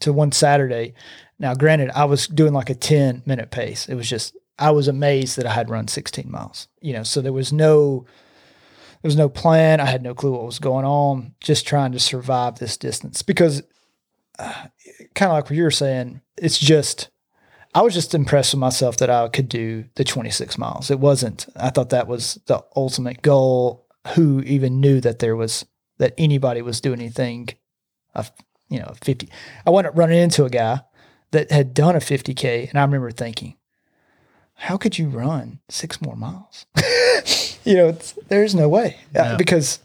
to one Saturday. Now, granted, I was doing like a 10 minute pace. It was just, I was amazed that I had run 16 miles, you know, so there was no, there was no plan. I had no clue what was going on, just trying to survive this distance because uh, kind of like what you were saying, it's just, I was just impressed with myself that I could do the 26 miles. It wasn't, I thought that was the ultimate goal. Who even knew that there was, that anybody was doing anything of, you know, 50. I wound up running into a guy that had done a 50K. And I remember thinking, how could you run six more miles? you know, there's no way uh, yeah. because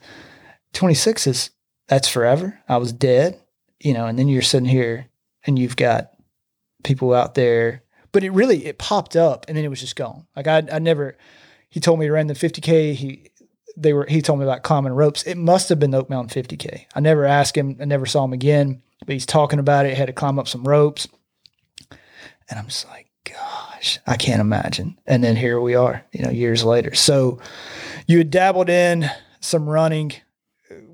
26 is, that's forever. I was dead, you know, and then you're sitting here and you've got people out there, but it really, it popped up and then it was just gone. Like I, I never, he told me to run the 50K. He, they were, he told me about climbing ropes. It must have been the Oak Mountain 50K. I never asked him. I never saw him again, but he's talking about it. Had to climb up some ropes. And I'm just like, gosh, I can't imagine. And then here we are, you know, years later. So you had dabbled in some running,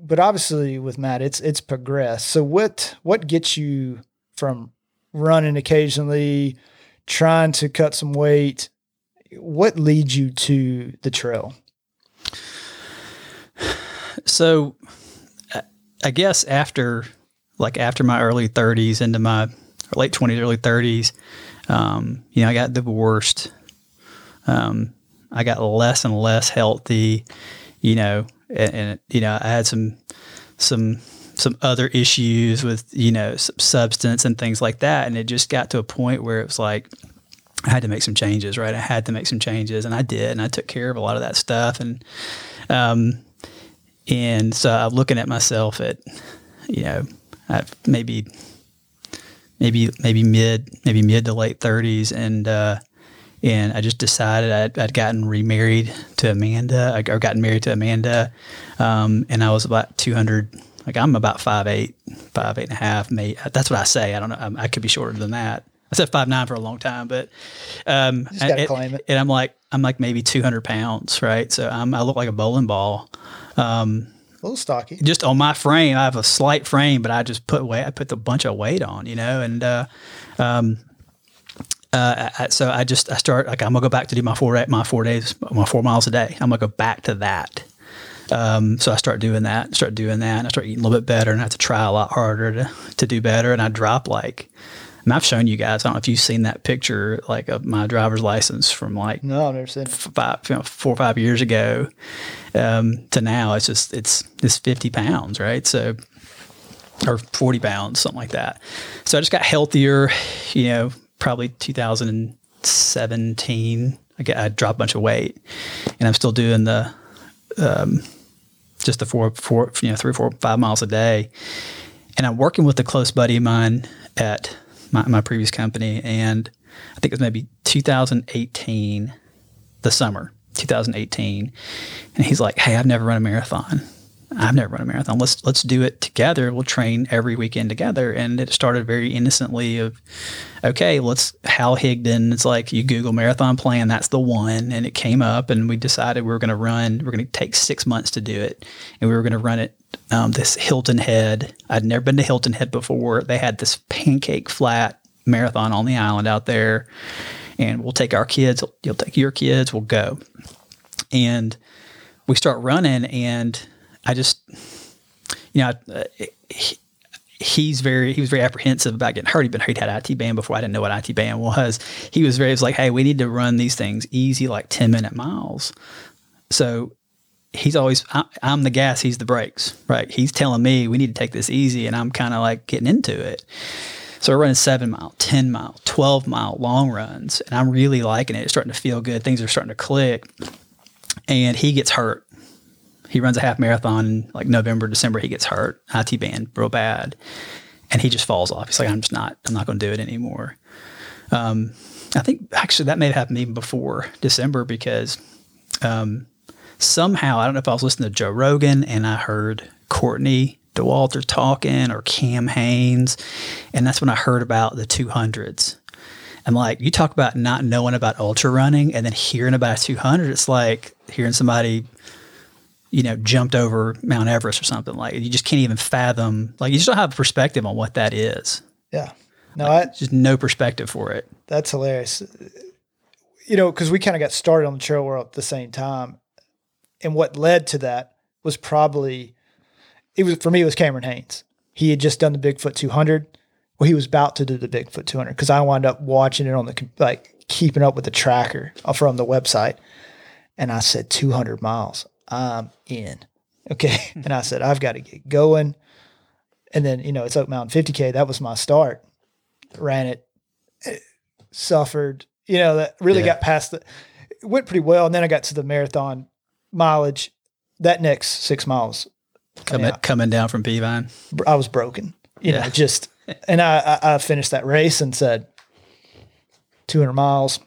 but obviously with Matt, it's it's progressed. So what what gets you from running occasionally, trying to cut some weight? What leads you to the trail? So I guess after like after my early 30s into my late 20s, early 30s, um, you know, I got divorced. Um, I got less and less healthy, you know, and, and, you know, I had some, some, some other issues with, you know, substance and things like that. And it just got to a point where it was like, I had to make some changes, right? I had to make some changes and I did. And I took care of a lot of that stuff. And, um, and so I'm looking at myself at, you know, at maybe maybe maybe mid maybe mid to late 30s and uh, and I just decided I'd, I'd, gotten remarried to Amanda I gotten married to Amanda um, and I was about 200 like I'm about five eight five eight and a half maybe that's what I say I don't know I could be shorter than that I said five nine for a long time but um, and, and, I'm like I'm like maybe 200 pounds right so I'm, I look like a bowling ball um, a little stocky. Just on my frame, I have a slight frame, but I just put weight. I put a bunch of weight on, you know, and uh, um, uh, I, so I just I start like I'm gonna go back to do my four my four days my four miles a day. I'm gonna go back to that. Um, so I start doing that, start doing that, and I start eating a little bit better, and I have to try a lot harder to to do better. And I drop like and I've shown you guys. I don't know if you've seen that picture, like of my driver's license from like no, I've never seen five, you know, four or five years ago um, to now. It's just it's it's fifty pounds, right? So or forty pounds, something like that. So I just got healthier. You know, probably 2017. I, get, I dropped a bunch of weight, and I'm still doing the um, just the four, four, you know, three, four, five miles a day. And I'm working with a close buddy of mine at my, my previous company, and I think it was maybe 2018, the summer 2018, and he's like, "Hey, I've never run a marathon. I've never run a marathon. Let's let's do it together. We'll train every weekend together." And it started very innocently of, okay, let's Hal Higdon. It's like you Google marathon plan, that's the one, and it came up, and we decided we were going to run. We're going to take six months to do it, and we were going to run it um, this Hilton Head. I'd never been to Hilton Head before. They had this pancake flat marathon on the island out there, and we'll take our kids. You'll take your kids. We'll go, and we start running, and I just, you know, he, he's very he was very apprehensive about getting hurt. He'd been he'd had IT band before. I didn't know what IT band was. He was very he was like, hey, we need to run these things easy, like ten minute miles. So he's always I, am the gas, he's the brakes, right? He's telling me we need to take this easy, and I'm kind of like getting into it. So we're running seven mile, ten mile, twelve mile long runs, and I'm really liking it. It's starting to feel good. Things are starting to click, and he gets hurt. He runs a half marathon in like November, December. He gets hurt, IT band, real bad, and he just falls off. He's like, I'm just not, I'm not going to do it anymore. Um, I think actually that may have happened even before December because um, somehow, I don't know if I was listening to Joe Rogan and I heard Courtney Dauwalter talking or Cam Hanes. And that's when I heard about the 200s. And like, you talk about not knowing about ultra running and then hearing about 200, it's like hearing somebody, you know, jumped over Mount Everest or something. Like, you just can't even fathom, like, you just don't have a perspective on what that is. Yeah. No, I, Just no perspective for it. That's hilarious. You know, because we kind of got started on the trail world at the same time, and what led to that was probably it was for me. It was Cameron Hanes. He had just done the Bigfoot 200. Well, he was about to do the Bigfoot 200 because I wound up watching it on the like keeping up with the tracker from the website, and I said 200 miles. I'm in. Okay, and I said I've got to get going, and then you know it's Oak Mountain 50k. That was my start. Ran it suffered. You know, that really Yeah. got past the. It went pretty well, and then I got to the marathon mileage. That next six miles, Coming, coming down from Peavine. I was broken. You Yeah. know, just and I, I I finished that race and said, two hundred miles.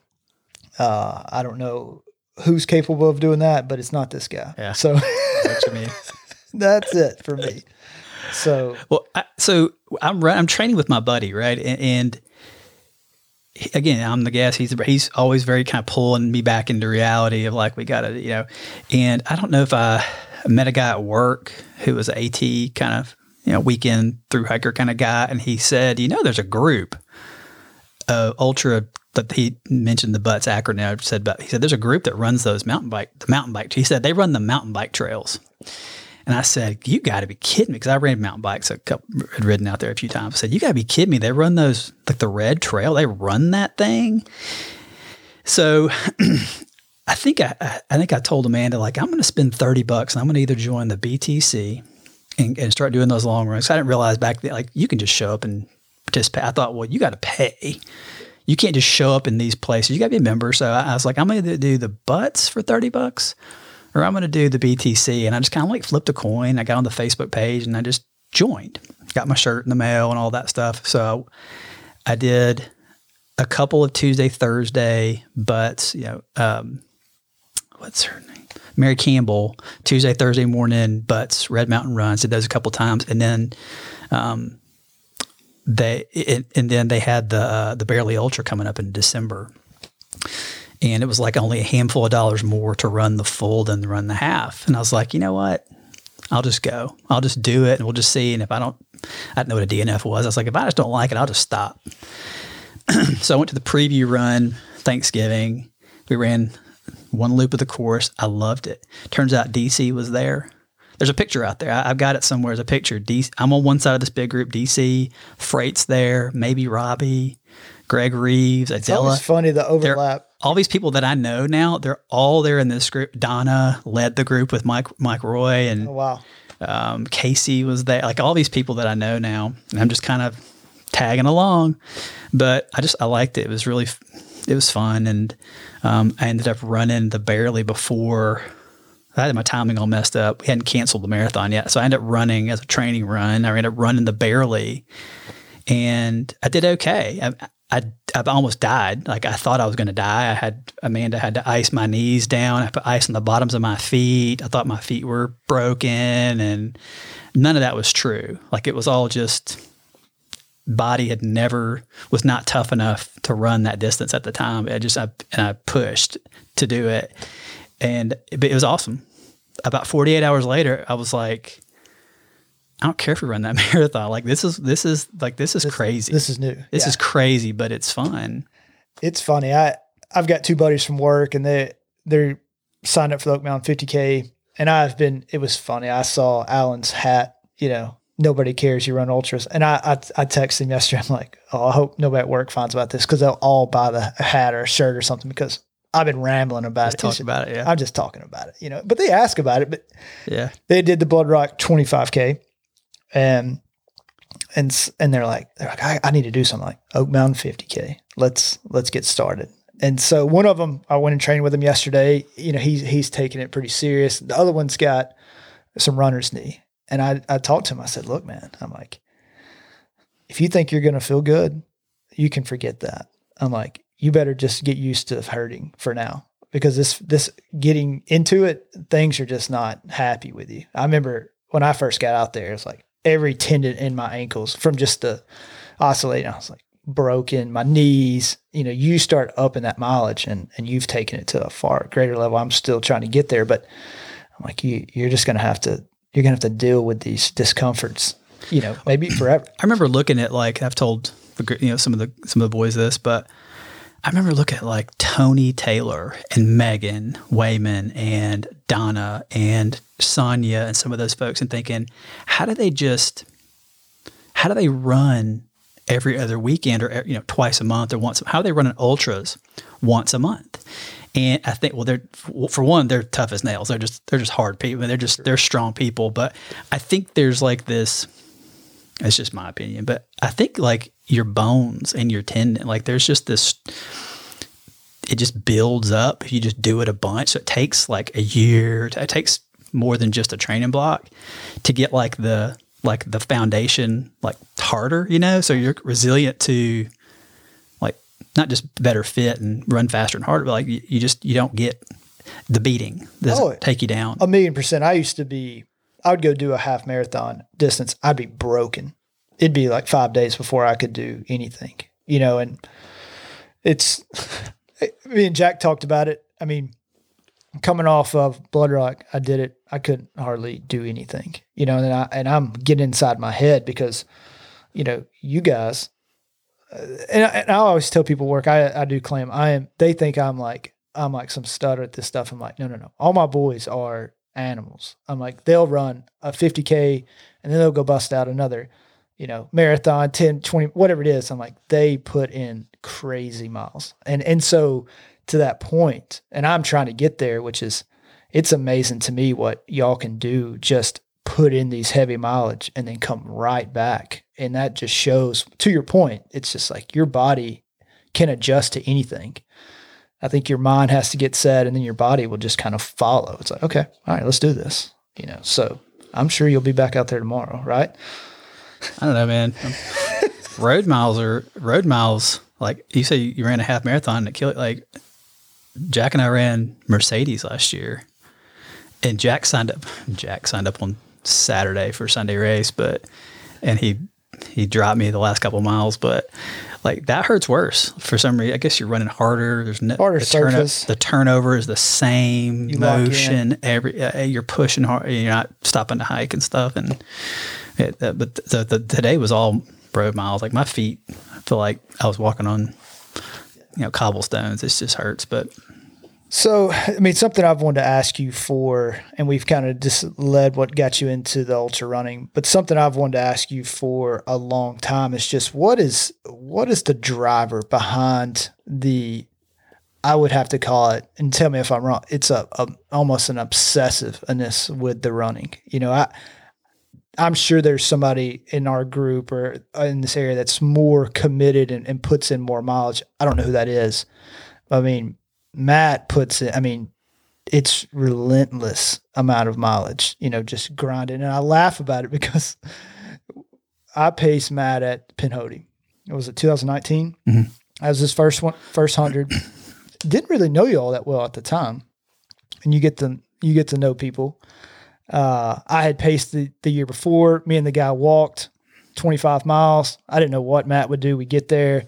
Uh, I don't know who's capable of doing that, but it's not this guy. Yeah. So What you mean? that's it for me. So Well, I, so I'm I'm training with my buddy, right? And, and he- again, I'm the guest. He's he's always very kind of pulling me back into reality of like we got to, you know. And I don't know if I met a guy at work who was an AT kind of you know weekend through hiker kind of guy, and he said, you know, there's a group, uh, ultra. That he mentioned the Butts acronym. Said, but he said there's a group that runs those mountain bike, the mountain bike. He said they run the mountain bike trails. And I said, "You got to be kidding me!" Because I ran mountain bikes, a couple, had ridden out there a few times. I said, "You got to be kidding me! They run those like the red trail. They run that thing." So, I think I, I I think I told Amanda like I'm going to spend thirty bucks and I'm going to either join the BTC and, and start doing those long runs. I didn't realize back then like you can just show up and participate. I thought, well, you got to pay. You can't just show up in these places. You got to be a member. So I, I was like, I'm going to do the butts for thirty bucks or I'm going to do the BTC. And I just kind of like flipped a coin. I got on the Facebook page and I just joined, got my shirt in the mail and all that stuff. So I did a couple of Tuesday, Thursday, but, you know, um, what's her name? Mary Campbell, Tuesday, Thursday morning, butts, Red Mountain runs, did those a couple times. And then, um, they, it, and then they had the, uh, the Barely Ultra coming up in December and it was like only a handful of dollars more to run the full than to run the half. And I was like, you know what? I'll just go. I'll just do it, and we'll just see. And if I don't, I didn't know what a DNF was. I was like, if I just don't like it, I'll just stop. so I went to the preview run Thanksgiving. We ran one loop of the course. I loved it. Turns out DC was there. There's a picture out there. I, I've got it somewhere as a picture. DC, I'm on one side of this big group. DC, Freight's there. Maybe Robbie, Greg Reeves, it's Adela always funny the overlap. all these people that I know now, they're all there in this group. Donna led the group with Mike Mike Roy and Oh, wow. um, Casey was there. Like all these people that I know now, and I'm just kind of tagging along. But I just I liked it. It was really it was fun, and um, I ended up running the barely before. I had my timing all messed up. We hadn't canceled the marathon yet, so I ended up running as a training run. I ended up running the barely, and I did okay. I, I, I almost died. Like I thought I was going to die. I had Amanda had to ice my knees down. I put ice on the bottoms of my feet. I thought my feet were broken, and none of that was true. Like it was all just body had never was not tough enough to run that distance at the time. I just I, and I pushed to do it, and it was awesome. About 48 hours later, I was like, I don't care if we run that marathon. Like this is this is like this is crazy. This is new. This Yeah. is crazy, but it's fun. it's funny. I I've got two buddies from work, and they they're signed up for the Oak Mountain 50k, and I've been. It was funny. I saw Alan's hat. You know, nobody cares you run ultras, and I I, I texted him yesterday. I'm like, oh, I hope nobody at work finds about this because they'll all buy the hat or a shirt or something because I've been rambling about Let's it. talk It's- about it. Yeah, I'm just talking about it, you know. But they ask about it, but yeah. they did the Blood Rock 25k, and and and they're like they're like I, I need to do something like Oak Mountain 50k. Let's let's get started. And so one of them, I went and trained with him yesterday. You know, he's he's taking it pretty serious. The other one's got some runner's knee, and I I talked to him. I said, look, man, I'm like, if you think you're gonna feel good, you can forget that. I'm like, you better just get used to hurting for now because this this getting into it, things are just not happy with you. I remember when I first got out there, it's like every tendon in my ankles from just the oscillating. I was like broken, my knees. You know, you start up in that mileage, and and you've taken it to a far greater level. I'm still trying to get there, but I'm like you. You're just gonna have to. You're gonna have to deal with these discomforts. You know, maybe forever. I remember looking at like I've told you know some of the some of the boys this, but I remember looking at like Tony Taylor and Megan Wayman and Donna and Sonia and some of those folks and thinking, how do they just how do they run every other weekend or you know twice a month or once? How do they run an ultras once a month? And I think, well, they're for one, they're tough as nails. They're just they're just hard people. They're just they're strong people. But I think there's like this. It's just my opinion, but I think like your bones and your tendon, like there's just this. It just builds up. if You just do it a bunch. So it takes like a year. It takes more than just a training block to get like the like the foundation like harder. You know, so you're resilient to like not just better fit and run faster and harder, but like you, you just you don't get the beating doesn't oh, take you down. A million percent. I used to be. I would go do a half marathon distance. I'd be broken. It'd be like five days before I could do anything. You know, and it's me and Jack talked about it. I mean, coming off of Blood Rock, I did it. I couldn't hardly do anything. You know, and I and I'm getting inside my head because, you know, you guys uh, and, I, and I always tell people work. I I do claim I am. They think I'm like I'm like some stutter at this stuff. I'm like no no no. All my boys are animals. I'm like they'll run a 50k and then they'll go bust out another, you know, marathon 10 20 whatever it is. I'm like they put in crazy miles. And and so to that point, and I'm trying to get there, which is it's amazing to me what y'all can do just put in these heavy mileage and then come right back. And that just shows, to your point, it's just like your body can adjust to anything. I think your mind has to get set and then your body will just kind of follow. It's like, okay, all right, let's do this. You know, so I'm sure you'll be back out there tomorrow, right? I don't know, man. road miles are road miles. Like you say, you ran a half marathon and it killed. Like Jack and I ran Mercedes last year, and Jack signed up. Jack signed up on Saturday for Sunday race, but and he he dropped me the last couple miles, but like that hurts worse for some reason. I guess you're running harder. There's no harder the surface. the turnover is the same you motion. Every uh, you're pushing hard. You're not stopping to hike and stuff. And it, uh, but the, the, today was all road miles. Like my feet, I feel like I was walking on you know cobblestones. It just hurts, but so, I mean, something I've wanted to ask you for, and we've kind of just led what got you into the ultra running, but something I've wanted to ask you for a long time is just what is what is the driver behind the I would have to call it, and tell me if I'm wrong. It's a, a almost an obsessiveness with the running. You know, I I'm sure there's somebody in our group or in this area that's more committed and, and puts in more mileage. I don't know who that is. I mean, Matt puts it, I mean, it's relentless amount of mileage, you know, just grinding. And I laugh about it because I paced Matt at Pinhoti. It was it 2019. Mm-hmm. That was his first one, first hundred. Didn't really know you all that well at the time, and you get to you get to know people. Uh, I had paced the, the year before. Me and the guy walked 25 miles. I didn't know what Matt would do. We get there.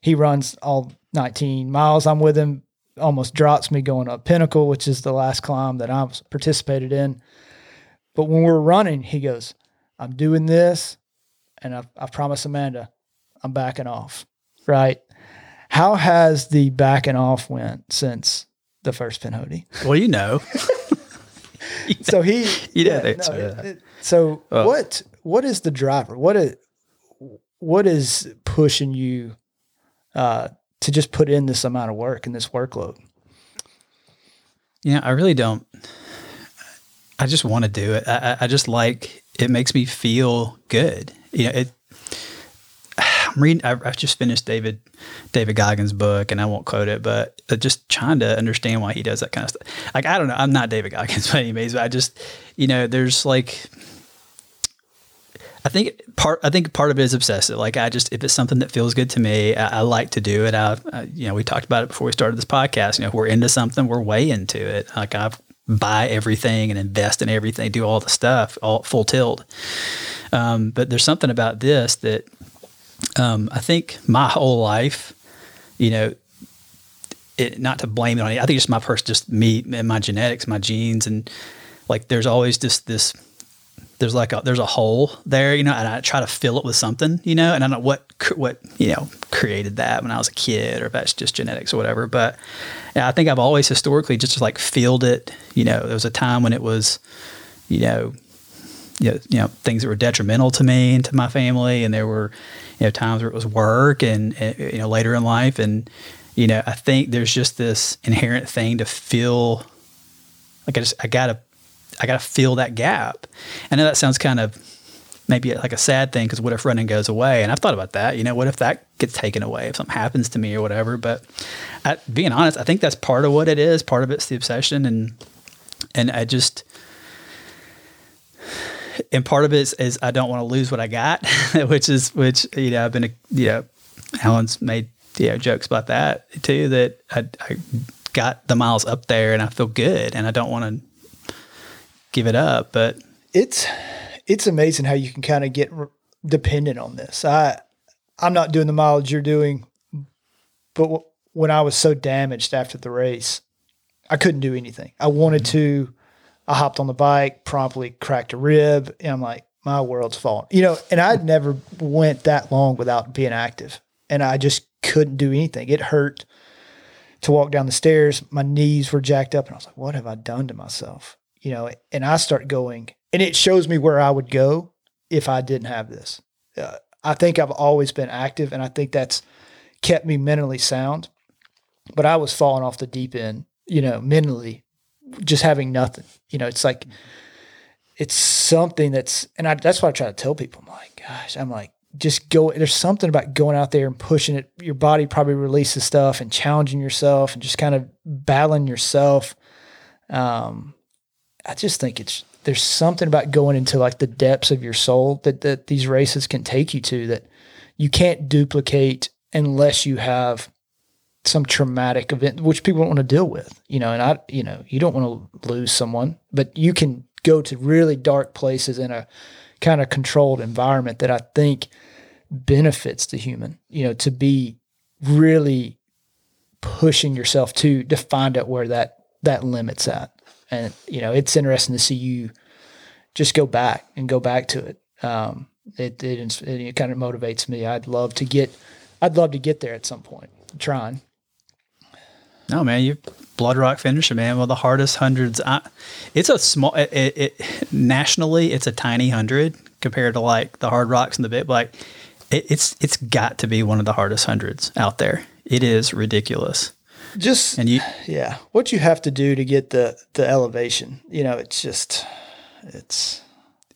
He runs all 19 miles. I'm with him almost drops me going up Pinnacle, which is the last climb that I've participated in. But when we're running, he goes, I'm doing this, and I've, I've promised Amanda I'm backing off. Right? How has the backing off went since the first Pinhoti? Well, you know. so he, you yeah, no, it, so well, what what is the driver? What is what is pushing you uh, to just put in this amount of work and this workload? Yeah, I really don't. I just want to do it. I, I just like it makes me feel good. You know, it. I'm reading. I, I just finished David David Goggins' book, and I won't quote it, but just trying to understand why he does that kind of stuff. Like I don't know. I'm not David Goggins by any means, but I just, you know, there's like I think part I think part of it is obsessive. Like I just if it's something that feels good to me, I, I like to do it. I, you know we talked about it before we started this podcast. You know, if we're into something, we're way into it. Like I buy everything and invest in everything, do all the stuff, all full tilt. Um, but there's something about this that um, I think my whole life, you know, it, not to blame it on. I think it's my person, just me and my genetics, my genes, and like there's always just this there's like a there's a hole there, you know, and I try to fill it with something, you know, and I don't know what what you know created that when I was a kid, or if that's just genetics or whatever. But I think I've always historically just like filled it. You know, there was a time when it was, you know, you know, you know things that were detrimental to me and to my family, and there were you know times where it was work and, and you know later in life, and you know I think there's just this inherent thing to feel like I just I gotta I got to fill that gap. I know that sounds kind of maybe like a sad thing because what if running goes away? And I've thought about that. You know, what if that gets taken away if something happens to me or whatever? But I, being honest, I think that's part of what it is. Part of it's the obsession, and and I just and part of it is, is I don't want to lose what I got, which is which you know I've been a, you know Alan's made you know jokes about that too that I, I got the miles up there and I feel good and I don't want to give it up. But it's it's amazing how you can kind of get re- dependent on this. I I'm not doing the mileage you're doing, but w- when I was so damaged after the race, I couldn't do anything. I wanted mm-hmm. to. I hopped on the bike, promptly cracked a rib, and I'm like, my world's falling. You know, and I'd never went that long without being active, and I just couldn't do anything. It hurt to walk down the stairs. My knees were jacked up, and I was like, what have I done to myself? you know, and I start going, and it shows me where I would go if I didn't have this. Uh, I think I've always been active, and I think that's kept me mentally sound. But I was falling off the deep end, you know, mentally, just having nothing. You know, it's like it's something that's, and I, that's what I try to tell people. I'm like, gosh, I'm like, just go. There's something about going out there and pushing it. Your body probably releases stuff and challenging yourself and just kind of battling yourself. Um, I just think it's there's something about going into like the depths of your soul that that these races can take you to that you can't duplicate unless you have some traumatic event which people don't want to deal with you know and i you know you don't want to lose someone but you can go to really dark places in a kind of controlled environment that i think benefits the human you know to be really pushing yourself to to find out where that that limit's at and you know it's interesting to see you just go back and go back to it. Um, it, it, it kind of motivates me. I'd love to get, I'd love to get there at some point. Trying. No man, you blood rock finisher, man. Well, the hardest hundreds. I, it's a small. It, it, it, nationally, it's a tiny hundred compared to like the Hardrocks and the bit. Like it, it's it's got to be one of the hardest hundreds out there. It is ridiculous just and you yeah what you have to do to get the the elevation you know it's just it's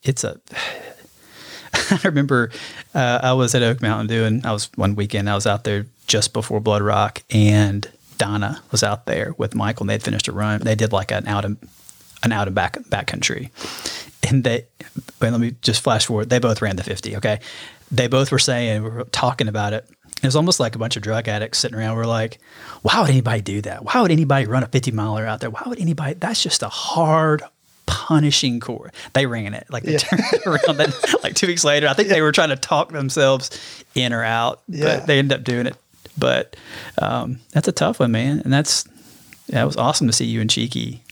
it's a I remember uh, I was at Oak Mountain doing I was one weekend I was out there just before Blood Rock and Donna was out there with Michael and they'd finished a run they did like an out and an out and back backcountry and they let me just flash forward they both ran the 50 okay they both were saying we were talking about it it was almost like a bunch of drug addicts sitting around. We're like, why would anybody do that? Why would anybody run a 50 miler out there? Why would anybody? That's just a hard, punishing core. They ran it like they yeah. turned around. Then, like two weeks later, I think yeah. they were trying to talk themselves in or out, yeah. but they ended up doing it. But um, that's a tough one, man. And that's yeah, was awesome to see you and Cheeky.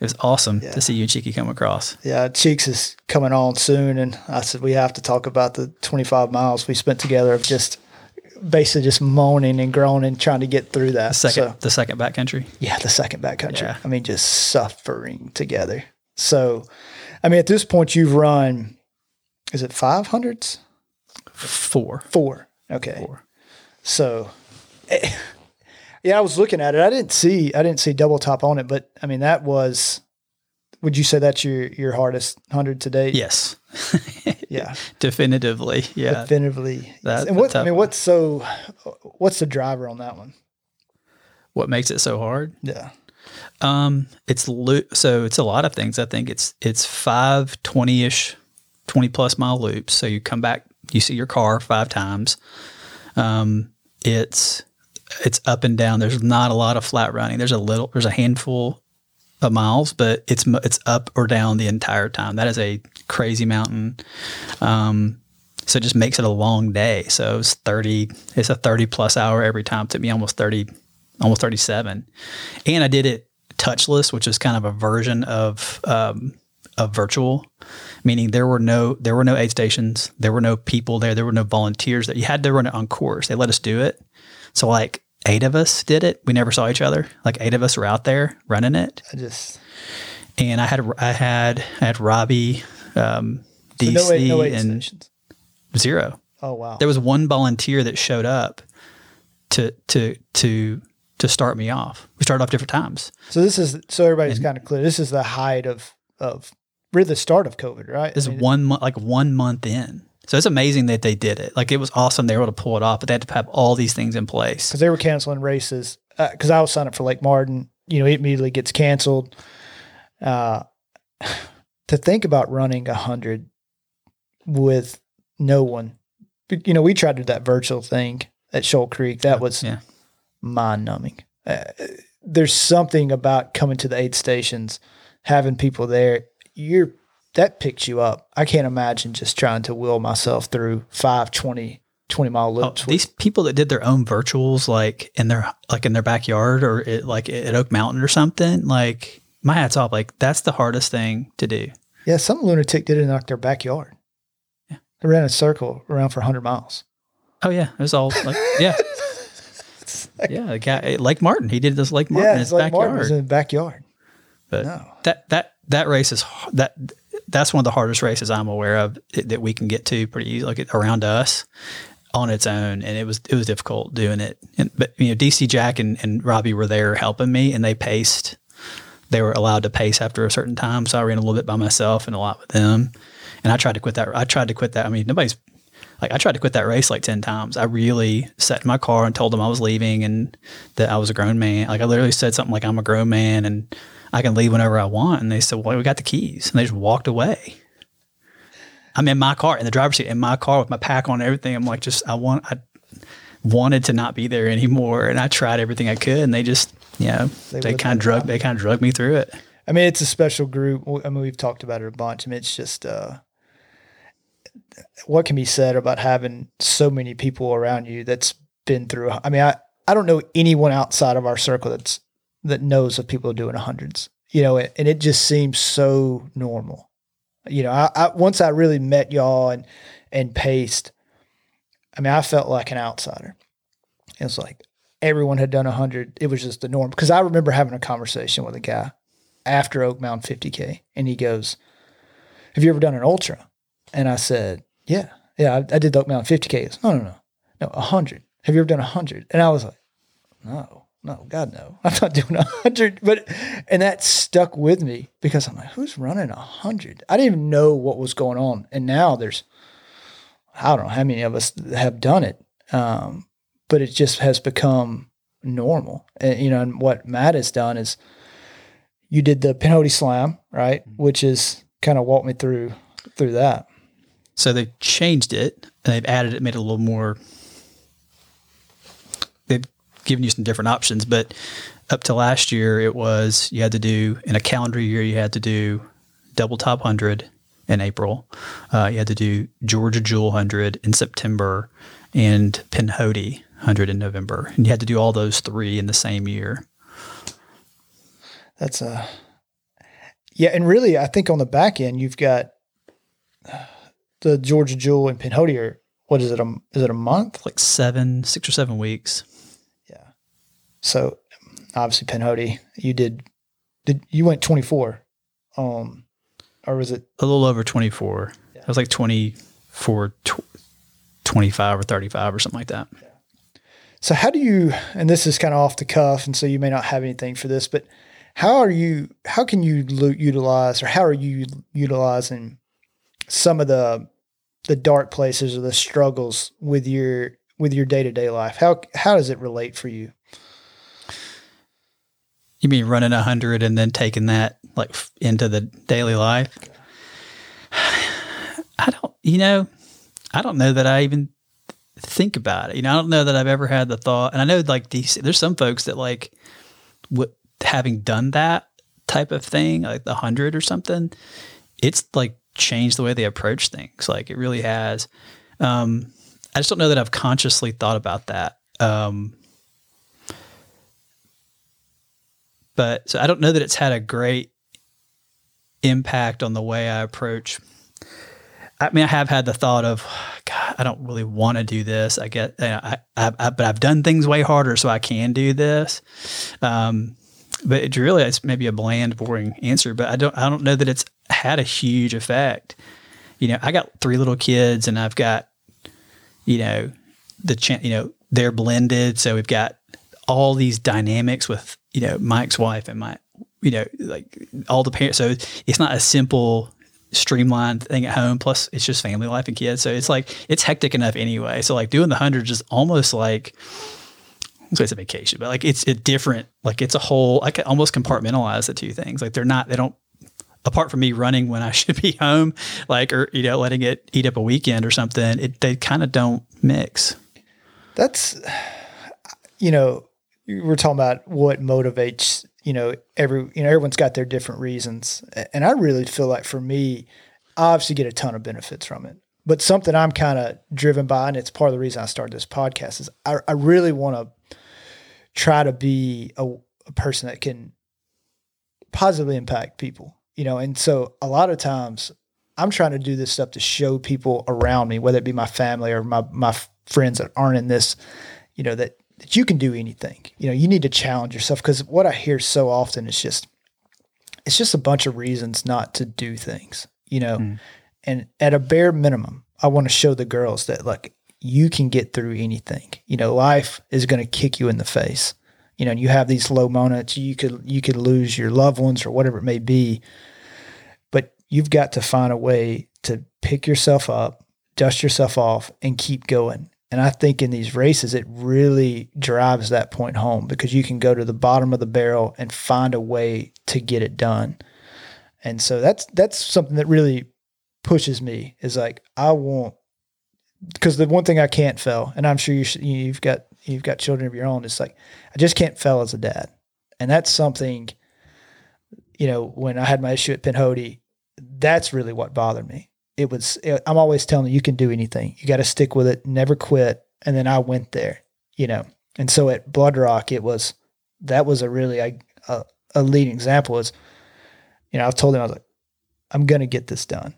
It was awesome yeah. to see you and Cheeky come across. Yeah, Cheeks is coming on soon, and I said we have to talk about the 25 miles we spent together of just basically just moaning and groaning, trying to get through that. The second, so, the second backcountry. Yeah, the second backcountry. Yeah. I mean, just suffering together. So, I mean, at this point, you've run. Is it five hundreds? Four. Four. Okay. Four. So, eh, yeah, I was looking at it. I didn't see. I didn't see double top on it, but I mean, that was. Would you say that's your your hardest hundred to date? Yes. yeah, definitively. Yeah, definitively. That, and what I mean, what's so, what's the driver on that one? What makes it so hard? Yeah. Um, it's loop. So it's a lot of things. I think it's it's five 20 ish, twenty plus mile loops. So you come back, you see your car five times. Um, it's it's up and down. There's not a lot of flat running. There's a little. There's a handful of miles, but it's it's up or down the entire time. That is a crazy mountain. Um, so it just makes it a long day. So it's 30, it's a 30 plus hour every time. It took me almost 30, almost 37. And I did it touchless, which is kind of a version of, um, of virtual, meaning there were no there were no aid stations, there were no people there, there were no volunteers that you had to run it on course. They let us do it. So like eight of us did it. We never saw each other. Like eight of us were out there running it. I just And I had I had I had Robbie, um, so DC, no aid, no aid and stations. zero. Oh wow. There was one volunteer that showed up to to to to start me off. We started off different times. So this is so everybody's kind of clear. This is the height of of really the start of COVID, right? This I mean, one month, like one month in. So it's amazing that they did it. Like it was awesome. They were able to pull it off, but they had to have all these things in place. because they were canceling races. Because I was signed up for Lake Martin, you know, it immediately gets canceled. Uh, to think about running a hundred with no one, you know, we tried to do that virtual thing at Shoal Creek. That was Yeah. mind numbing. Uh, there's something about coming to the aid stations, having people there. You're that picks you up. I can't imagine just trying to will myself through five, 20, 20 mile Oh, loops. with- these people that did their own virtuals, like in their like in their backyard or it, like at Oak Mountain or something, like my hats off. Like that's the hardest thing to do. Yeah, some lunatic did it in like their backyard. Yeah. They ran a circle around for 100 miles. Oh yeah, it was all like yeah, yeah. The guy Lake Martin, he did this Lake Martin in yeah, his it's like backyard. Martin was in the backyard. But No. that that that race is that that's one of the hardest races I'm aware of that we can get to pretty easy, like around us on its own. And it was it was difficult doing it. And, but you know, DC Jack and, and Robbie were there helping me, and they paced. They were allowed to pace after a certain time, so I ran a little bit by myself and a lot with them. And I tried to quit that. I tried to quit that. I mean, nobody's like I tried to quit that race like ten times. I really sat in my car and told them I was leaving and that I was a grown man. Like I literally said something like I'm a grown man and I can leave whenever I want. And they said, "Well, we got the keys," and they just walked away. I'm in my car in the driver's seat in my car with my pack on and everything. I'm like, just I want I wanted to not be there anymore, and I tried everything I could, and they just you know They they, kind of drug they kind of drug me through it. I mean, it's a special group. I mean, we've talked about it a bunch. I mean, it's just uh, what can be said about having so many people around you that's been through. I mean, I, I don't know anyone outside of our circle that's that knows of people doing hundreds. You know, and it just seems so normal. You know, I, I once I really met y'all and and paced. I mean, I felt like an outsider. It was like everyone had done a hundred. It was just the norm. Because I remember having a conversation with a guy after Oak Mountain 50K. And he goes, Have you ever done an ultra? And I said, Yeah. Yeah, I, I did Oak Mountain 50K. He goes, No, no, no. No, 100. Have you ever done 100? And I was like, No, no, God, no. I'm not doing a 100. But, and that stuck with me because I'm like, Who's running a 100? I didn't even know what was going on. And now there's, I don't know how many of us have done it. Um, but it just has become normal. And, you know, and what Matt has done is, you did the Pinhoti Slam, right? Which is kind of walk me through through that. So they've changed it and they've added it, made it a little more. They've you some different options, but up to last year, it was you had to do in a calendar year, you had to do double top hundred in April, uh, you had to do Georgia Jewel hundred in September, and Pinhoti hundred in November, and you had to do all those three in the same year. That's a yeah, and really, I think on the back end, you've got the Georgia Jewel and Pinhoti. Are, what is it? A, is it a month? Like seven, six or seven weeks. Yeah. So obviously, Pinhoti, you did. Did you went twenty four? Um, or was it? a little over 24. It was like 24, tw- 25 or 35 or something like that. So how do you? And this is kind of off the cuff, and so you may not have anything for this, but how are you? How can you utilize, or how are you utilizing some of the the dark places or the struggles with your with your day to day life? How how does it relate for you? You mean running a 100 and then taking that like into the daily life? I don't, you know, I don't know that I even think about it. You know, I don't know that I've ever had the thought. And I know like DC, there's some folks that like, what, having done that type of thing, like the 100 or something, it's like changed the way they approach things. Like it really has. Um, I just don't know that I've consciously thought about that. Um, but so I don't know that it's had a great impact on the way I approach. I mean, I have had the thought of, God, I don't really want to do this. I get, I, I, I, but I've done things way harder, so I can do this. Um, but it's really, it's maybe a bland, boring answer. But I don't, I don't know that it's had a huge effect. You know, I got three little kids, and I've got, you know, the ch- you know they're blended, so we've got all these dynamics with you know Mike's wife and my you know like all the parents. So it's not a simple streamlined thing at home. Plus, it's just family life and kids. So it's like it's hectic enough anyway. So like doing the hundreds is almost like so it's a vacation, but like it's a different. Like it's a whole. I can almost compartmentalize the two things. Like they're not. They don't. Apart from me running when I should be home, like or you know letting it eat up a weekend or something, it, they kind of don't mix. That's you know we're talking about what motivates you know every you know everyone's got their different reasons. And i really feel like for me i obviously get a ton of benefits from it. But something i'm kind of driven by and it's part of the reason i started this podcast is i, I really want to try to be a, a person that can positively impact people you know? And so a lot of times i'm trying to do this stuff to show people around me whether it be my family or my my friends that aren't in this you know that that you can do anything. You know, you need to challenge yourself because what I hear so often is just it's just a bunch of reasons not to do things, you know. Mm. And at a bare minimum, I want to show the girls that like you can get through anything. You know, life is going to kick you in the face. You know, you have these low moments, you could you could lose your loved ones or whatever it may be. But you've got to find a way to pick yourself up, dust yourself off and keep going and I think in these races, it really drives that point home because you can go to the bottom of the barrel and find a way to get it done. And so that's that's something that really pushes me is like I want because the one thing I can't fail, and I'm sure you you've got you've got children of your own. It's like I just can't fail as a dad, and that's something. You know, when I had my issue at Pinhoti, that's really what bothered me it was it, i'm always telling you you can do anything. You got to stick with it. Never quit. And then i went there you know? And so at blood rock it was that was a really a, a, a leading example is you know i told him i was like i'm gonna get this done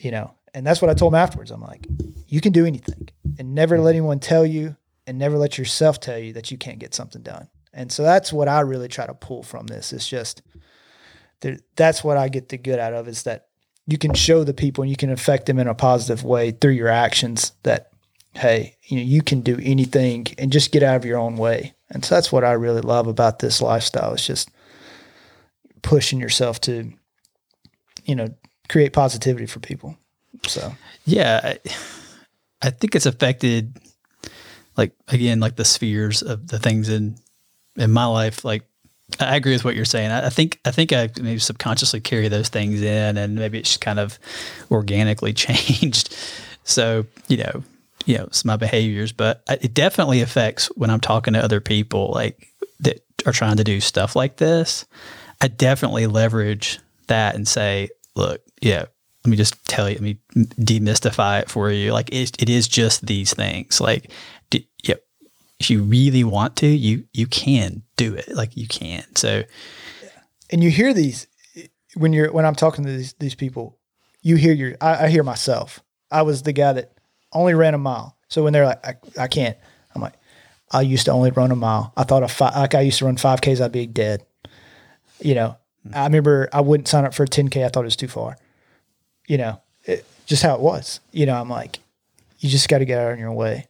you know? And that's what i told him afterwards. I'm like you can do anything and never let anyone tell you and never let yourself tell you that you can't get something done. And so that's what i really try to pull from this it's just that's what i get the good out of is that you can show the people and you can affect them in a positive way through your actions that hey you know you can do anything and just get out of your own way. And so that's what i really love about this lifestyle. It's just pushing yourself to you know create positivity for people. So. Yeah I, I think it's affected like again like the spheres of the things in in my life like I agree with what you're saying. I, think I think I maybe subconsciously carry those things in, and maybe it's kind of organically changed. So you know, you know, it's my behaviors, but it definitely affects when I'm talking to other people like that are trying to do stuff like this. I definitely leverage that and say, look, yeah, let me just tell you, let me demystify it for you. Like it, it is just these things. Like, yeah, if you really want to, you you can do it. Like you can. So, and you hear these when you're when I'm talking to these these people. You hear your. I, I hear myself. I was the guy that only ran a mile. So when they're like, I, I can't. I'm like, I used to only run a mile. I thought a five, like I used to run five Ks, I'd be dead. You know, mm-hmm. I remember I wouldn't sign up for a 10K. I thought it was too far. You know, it, just how it was. You know, I'm like, you just got to get out of your way.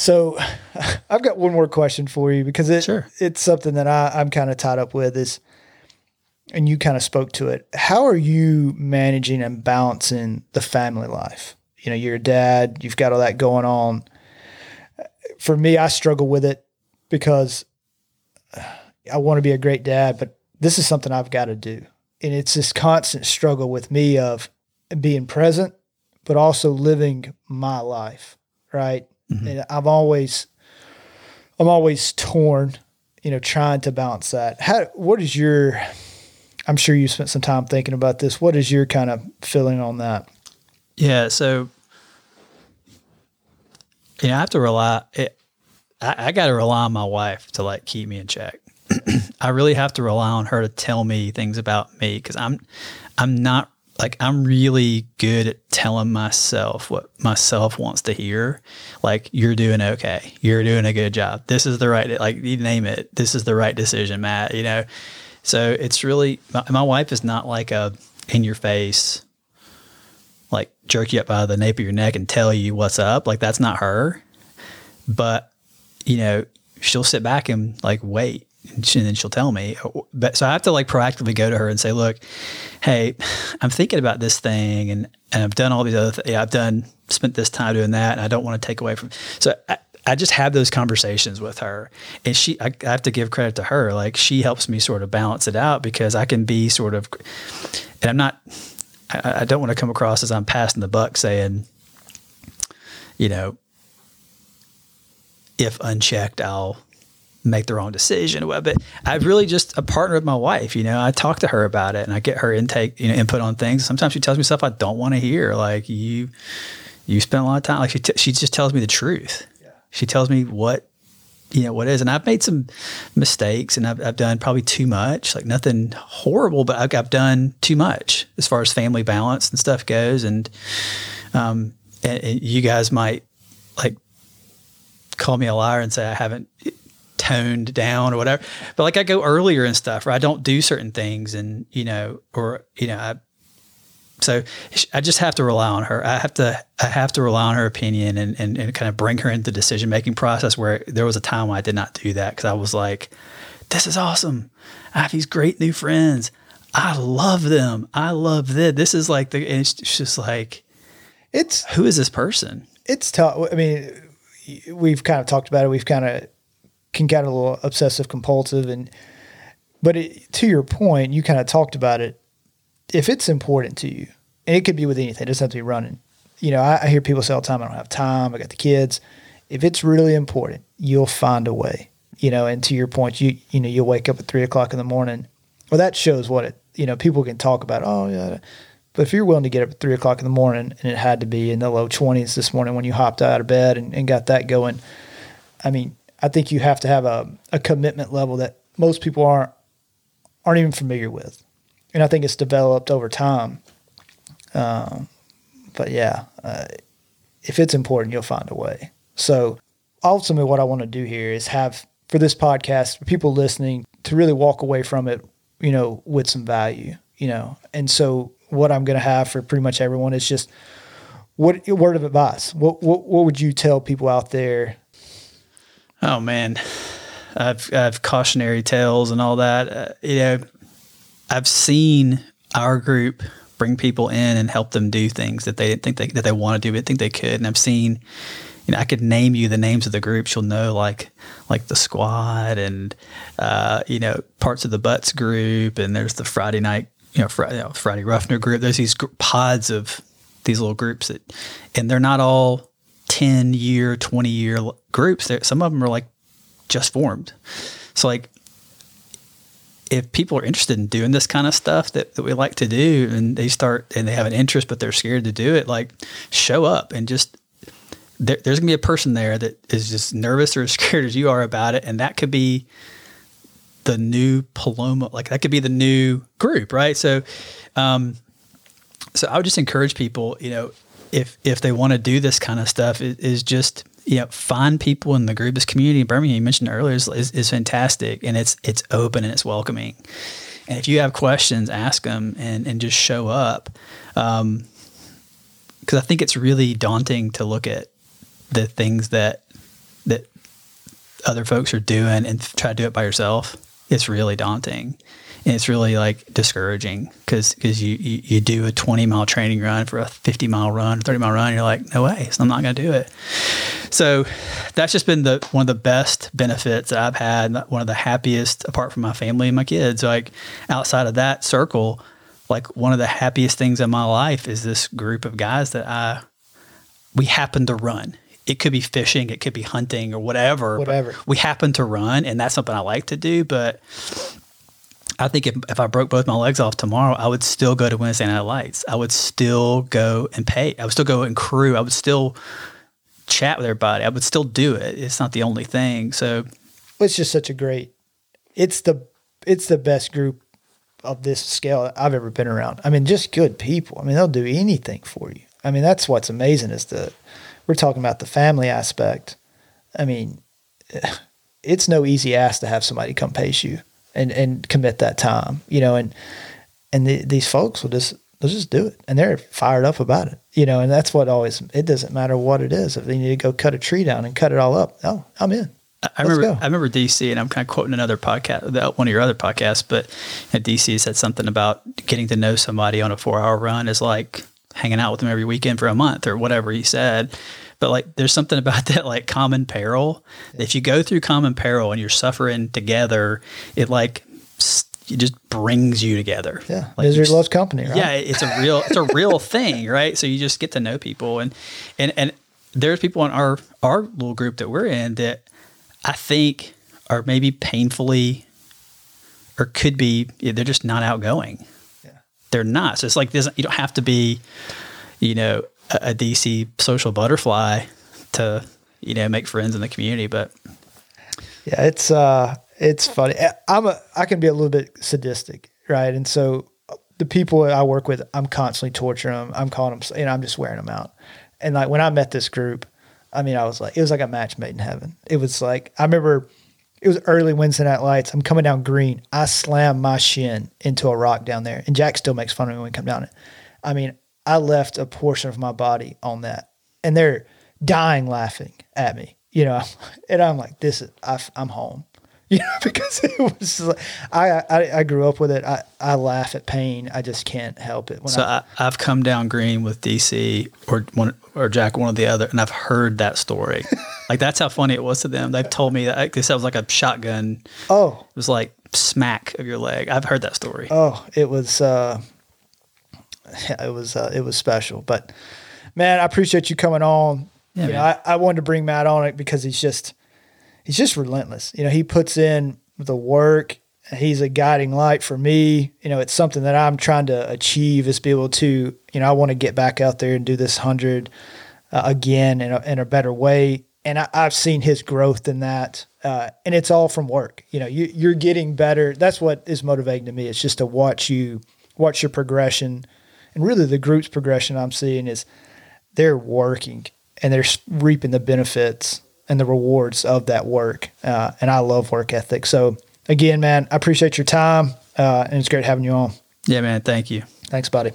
So I've got one more question for you because it, sure. it's something that I, I'm kind of tied up with is, and you kind of spoke to it. How are you managing and balancing the family life? You know, you're a dad, you've got all that going on. For me, I struggle with it because uh, I want to be a great dad, but this is something I've got to do. And it's this constant struggle with me of being present, but also living my life, right? Mm-hmm. And I've always, I'm always torn, you know, trying to balance that. How, what is your, I'm sure you spent some time thinking about this. What is your kind of feeling on that? Yeah. So, you know, I have to rely, it, I, I got to rely on my wife to like keep me in check. I really have to rely on her to tell me things about me because I'm I'm not like I'm really good at telling myself what myself wants to hear. Like you're doing okay. You're doing a good job. This is the right like you name it. This is the right decision, Matt, you know. So it's really my, my wife is not like a in your face like jerk you up by the nape of your neck and tell you what's up. Like that's not her. But you know, she'll sit back and like wait and then she'll tell me. Uh, but so I have to like proactively go to her and say, look, hey, I'm thinking about this thing and, and I've done all these other things. I've done, spent this time doing that and I don't want to take away from. So I, I just have those conversations with her and she, I, I have to give credit to her. Like she helps me sort of balance it out because I can be sort of, and I'm not, I, I don't want to come across as I'm passing the buck saying, you know, if unchecked, I'll make the wrong decision. But I'm really just a partner with my wife. You know, I talk to her about it and I get her intake, you know, input on things. Sometimes she tells me stuff I don't want to hear. Like you, you spend a lot of time. Like she, t- she just tells me the truth. Yeah. She tells me what, you know, what is. And I've made some mistakes and I've, I've done probably too much, like nothing horrible, but I've, I've done too much as far as family balance and stuff goes. And, um, and, and you guys might like call me a liar and say I haven't toned down or whatever. But like I go earlier and stuff, or I don't do certain things, and you know, or you know, I. So I just have to rely on her. I have to I have to rely on her opinion and, and, and kind of bring her into the decision making process. Where there was a time when I did not do that because I was like, "This is awesome. I have these great new friends. I love them. I love this. This is like the. it's just like, it's who is this person? It's tough. I mean, we've kind of talked about it. We've kind of can get a little obsessive compulsive and but it, to your point you kind of talked about it. If it's important to you and it could be with anything it doesn't have to be running. You know I, I hear people say all the time i don't have time i got the kids. If it's really important you'll find a way you know and to your point you you know you'll wake up at three o'clock in the morning. Well that shows what it you know people can talk about oh yeah but if you're willing to get up at three o'clock in the morning and it had to be in the low 20s this morning when you hopped out of bed and, and got that going i mean I think you have to have a, a commitment level that most people aren't aren't even familiar with, and I think it's developed over time. Um, but yeah, uh, if it's important, you'll find a way. So ultimately, what I want to do here is have for this podcast for people listening to really walk away from it, you know, with some value, you know. And so what I'm going to have for pretty much everyone is just what word of advice. What what what would you tell people out there Oh man, I've I've cautionary tales and all that. Uh, you know, I've seen our group bring people in and help them do things that they didn't think they, that they want to do, but think they could. And I've seen, you know, I could name you the names of the groups. You'll know like like the squad and uh, you know parts of the butts group, and there's the Friday night, you know, Friday, you know, Friday Ruffner group. There's these pods of these little groups that, and they're not all 10 year, 20 year groups. There, some of them are like just formed. So, like, if people are interested in doing this kind of stuff that, that we like to do and they start and they have an interest, but they're scared to do it, like, show up and just there, there's gonna be a person there that is just nervous or as scared as you are about it, and that could be the new Paloma. Like that could be the new group, right? So, um, so I would just encourage people, you know, if if they want to do this kind of stuff, is, is just you know find people in the. This community in Birmingham you mentioned earlier is, is, is fantastic, and it's it's open and it's welcoming. And if you have questions, ask them and and just show up. Um, because I think it's really daunting to look at the things that that other folks are doing and try to do it by yourself. It's really daunting and it's really like discouraging because because you, you, you do a 20 mile training run for a 50 mile run 30 mile run and you're like no way so i'm not going to do it so that's just been the one of the best benefits that i've had one of the happiest apart from my family and my kids like outside of that circle like one of the happiest things in my life is this group of guys that i we happen to run it could be fishing, it could be hunting or whatever. Whatever. We happen to run, and that's something I like to do. But I think if, if I broke both my legs off tomorrow, I would still go to Wednesday Night Lights. I would still go and pay. I would still go and crew. I would still chat with everybody. I would still do it. It's not the only thing. So it's just such a great it's the it's the best group of this scale I've ever been around. I mean, just good people. I mean, they'll do anything for you. I mean, that's what's amazing is the we're talking about the family aspect. I mean, it's no easy ask to have somebody come pace you and and commit that time, you know, and and the, these folks will just they'll just do it and they're fired up about it, you know, and that's what always it doesn't matter what it is. If they need to go cut a tree down and cut it all up, oh, I'm in. I remember, I remember DC, and I'm kind of quoting another podcast, one of your other podcasts, but DC said something about getting to know somebody on a four hour run is like hanging out with them every weekend for a month or whatever he said. But like, there's something about that, like common peril. If you go through common peril and you're suffering together, it like it just brings you together. Yeah, like misery loves company. Right? Yeah, it's a real, it's a real thing, right? So you just get to know people, and and and there's people in our our little group that we're in that I think are maybe painfully or could be they're just not outgoing. Yeah. They're not. So it's like this you don't have to be, you know, a, a DC social butterfly to, you know, make friends in the community, but yeah, it's uh it's funny. I'm a I can be a little bit sadistic, right? And so the people I work with, I'm constantly torturing them. I'm calling them, you know, I'm just wearing them out. And like when I met this group, I mean, I was like, it was like a match made in heaven. It was like, I remember it was early Wednesday night lights. I'm coming down green. I slammed my shin into a rock down there. And Jack still makes fun of me when we come down it. I mean, I left a portion of my body on that. And they're dying laughing at me, you know. And I'm like, this is, I, I'm home. you know, because it was like, I, I, I grew up with it. I, I laugh at pain. I just can't help it. When so I, have come down green with DC or one or Jack, one or the other, and I've heard that story. like that's how funny it was to them. They've told me that said it was like a shotgun. Oh, it was like smack of your leg. I've heard that story. Oh, it was, uh, it was, uh, it was special. But man, I appreciate you coming on. Yeah, you know, I, I wanted to bring Matt on it because he's just he's just relentless. You know, he puts in the work. He's a guiding light for me. You know, it's something that I'm trying to achieve is be able to, you know, I want to get back out there and do this hundred uh, again in a, in a better way. And I, have seen his growth in that. Uh, and it's all from work. You know, you, you're getting better. That's what is motivating to me. It's just to watch you, watch your progression. And really the group's progression I'm seeing is they're working and they're reaping the benefits and the rewards of that work. Uh, and I love work ethic. So again, man, I appreciate your time. Uh, and it's great having you on. Yeah, man. Thank you. Thanks, buddy.